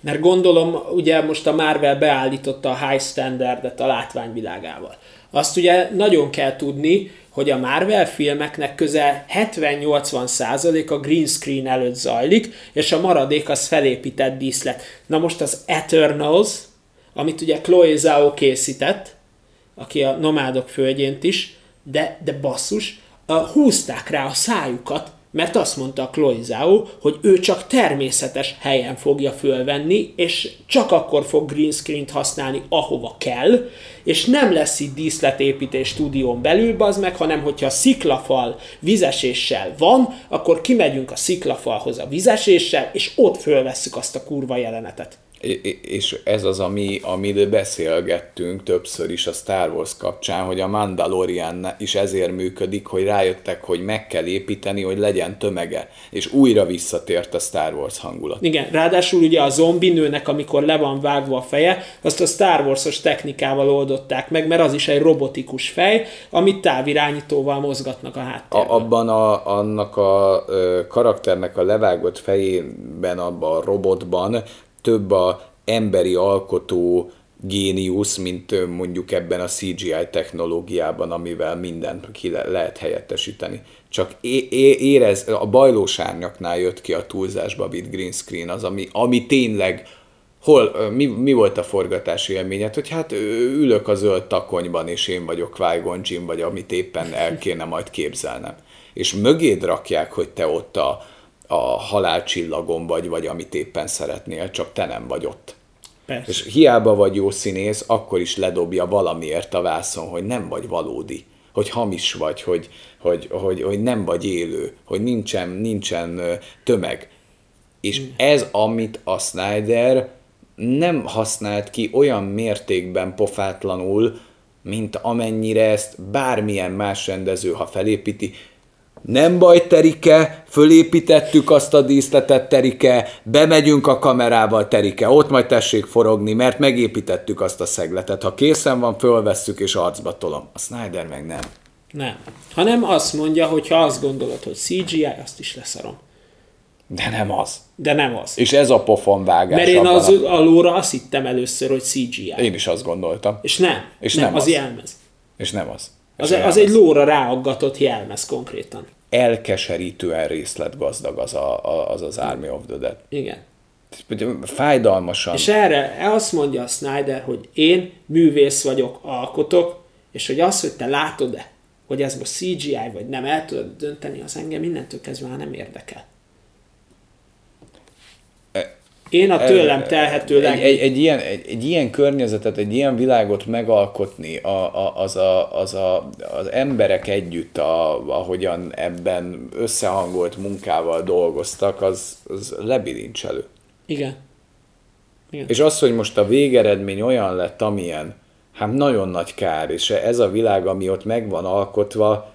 mert gondolom, ugye most a Marvel beállította a high standardet a látványvilágával. Azt ugye nagyon kell tudni, hogy a Marvel filmeknek közel 70-80 százalék a green screen előtt zajlik, és a maradék az felépített díszlet. Na most az Eternals, amit ugye Chloe Zhao készített, aki a Nomádok földjént is, de, de basszus, húzták rá a szájukat, mert azt mondta a Zhao, hogy ő csak természetes helyen fogja fölvenni, és csak akkor fog green screen-t használni, ahova kell, és nem lesz itt díszletépítés stúdión belül, bazd meg, hanem hogyha a sziklafal vizeséssel van, akkor kimegyünk a sziklafalhoz a vizeséssel, és ott fölvesszük azt a kurva jelenetet és ez az, ami, amiről beszélgettünk többször is a Star Wars kapcsán, hogy a Mandalorian is ezért működik, hogy rájöttek, hogy meg kell építeni, hogy legyen tömege, és újra visszatért a Star Wars hangulat. Igen, ráadásul ugye a zombi nőnek, amikor le van vágva a feje, azt a Star Wars-os technikával oldották meg, mert az is egy robotikus fej, amit távirányítóval mozgatnak a háttérben. A, abban a, annak a ö, karakternek a levágott fejében, abban a robotban több a emberi alkotó géniusz, mint mondjuk ebben a CGI technológiában, amivel mindent ki le- lehet helyettesíteni. Csak é- é- érez, a bajlósárnyaknál jött ki a túlzásba vitt green screen, az, ami, ami tényleg hol, mi, mi volt a forgatási élményed, hogy hát ülök a zöld takonyban, és én vagyok qui Jim, vagy amit éppen el kéne majd képzelnem. És mögéd rakják, hogy te ott a, a halálcsillagon vagy, vagy amit éppen szeretnél, csak te nem vagy ott. Persze. És hiába vagy jó színész, akkor is ledobja valamiért a vászon, hogy nem vagy valódi, hogy hamis vagy, hogy, hogy, hogy, hogy nem vagy élő, hogy nincsen, nincsen tömeg. És mm. ez, amit a Snyder nem használt ki olyan mértékben pofátlanul, mint amennyire ezt bármilyen más rendező, ha felépíti, nem baj, Terike, fölépítettük azt a díszletet, Terike, bemegyünk a kamerával, Terike, ott majd tessék forogni, mert megépítettük azt a szegletet. Ha készen van, fölvesszük és arcba tolom. A Snyder meg nem. Nem. Hanem azt mondja, hogy ha azt gondolod, hogy CGI, azt is leszarom. De nem az. De nem az. És ez a pofonvágás. Mert én az a... alóra azt hittem először, hogy CGI. Én is azt gondoltam. És nem. És nem, nem az, az jelmez. És nem az. Az, az egy lóra ráaggatott jelmez konkrétan. Elkeserítően részletgazdag az a, az, az Army of the Dead. Igen. Fájdalmasan. És erre azt mondja a Snyder, hogy én művész vagyok, alkotok, és hogy az, hogy te látod-e, hogy ez most CGI vagy nem, el tudod dönteni, az engem mindentől kezdve már nem érdekel. Én a tőlem telhetőleg... Egy, egy, egy, ilyen, egy, egy ilyen környezetet, egy ilyen világot megalkotni, a, a, az, a, az, a, az emberek együtt, a, ahogyan ebben összehangolt munkával dolgoztak, az, az lebilincselő. Igen. Igen. És az, hogy most a végeredmény olyan lett, amilyen, hát nagyon nagy kár, és ez a világ, ami ott meg van alkotva,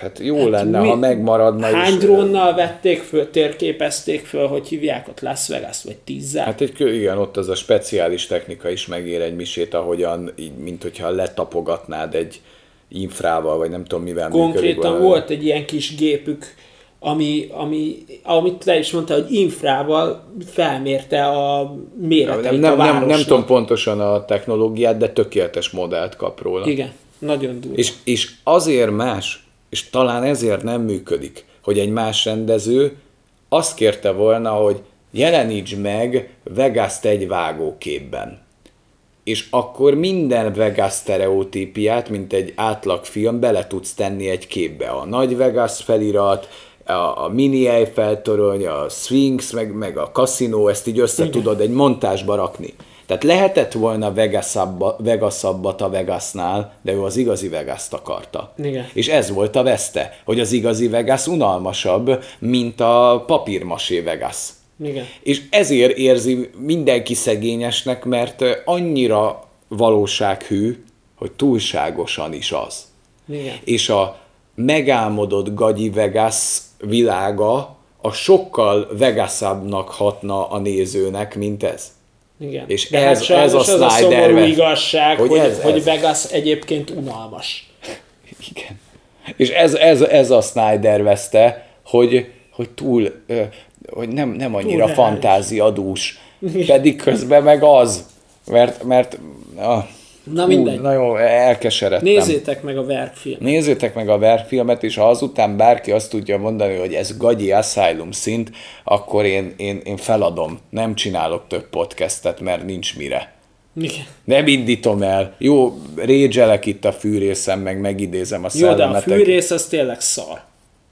hát jó hát lenne, mi, ha megmaradna Hány is. drónnal vették föl, térképezték föl, hogy hívják ott Las Vegas, vagy tízzel? Hát egy, igen, ott az a speciális technika is megér egy misét, ahogyan, így, mint hogyha letapogatnád egy infrával, vagy nem tudom mivel Konkrétan működik, volt egy ilyen kis gépük, ami, ami, amit le is mondta, hogy infrával felmérte a méreteit nem, a nem, nem, nem tudom pontosan a technológiát, de tökéletes modellt kap róla. Igen, nagyon durva. És, és azért más, és talán ezért nem működik, hogy egy más rendező azt kérte volna, hogy jeleníts meg Vegas-t egy vágóképben. És akkor minden Vegas sztereotípiát, mint egy átlagfilm, bele tudsz tenni egy képbe. A nagy Vegas felirat, a, a mini Eiffel torony, a Sphinx, meg, meg a kaszinó, ezt így össze Igen. tudod egy montásba rakni. Tehát lehetett volna Vegasabba, Vegasabbat a Vegasnál, de ő az igazi Vegas-t akarta. Igen. És ez volt a veszte, hogy az igazi Vegas unalmasabb, mint a papírmasé Vegas. Igen. És ezért érzi mindenki szegényesnek, mert annyira valósághű, hogy túlságosan is az. Igen. És a megálmodott gagyi Vegas világa a sokkal Vegasabbnak hatna a nézőnek, mint ez. Igen. És De ez, hát ez a Snyder az a szomorú igazság, hogy, hogy, ez, hogy ez. Vegas egyébként unalmas. Igen. És ez, ez, ez a Snyder veszte, hogy, hogy túl, hogy nem, nem annyira fantáziadús, pedig közben meg az, mert, mert ah, Na mindegy. Na jó, elkeseredtem. Nézzétek meg a verkfilmet. Nézzétek meg a verkfilmet, és ha azután bárki azt tudja mondani, hogy ez gagyi asylum szint, akkor én, én, én feladom. Nem csinálok több podcastet, mert nincs mire. Igen. Nem indítom el. Jó, régyelek itt a fűrészem, meg megidézem a szellemetek. Jó, de a fűrész az tényleg szar.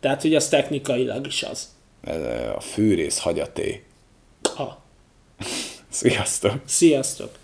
Tehát, hogy az technikailag is az. A fűrész hagyaté. Ha. Sziasztok! Sziasztok!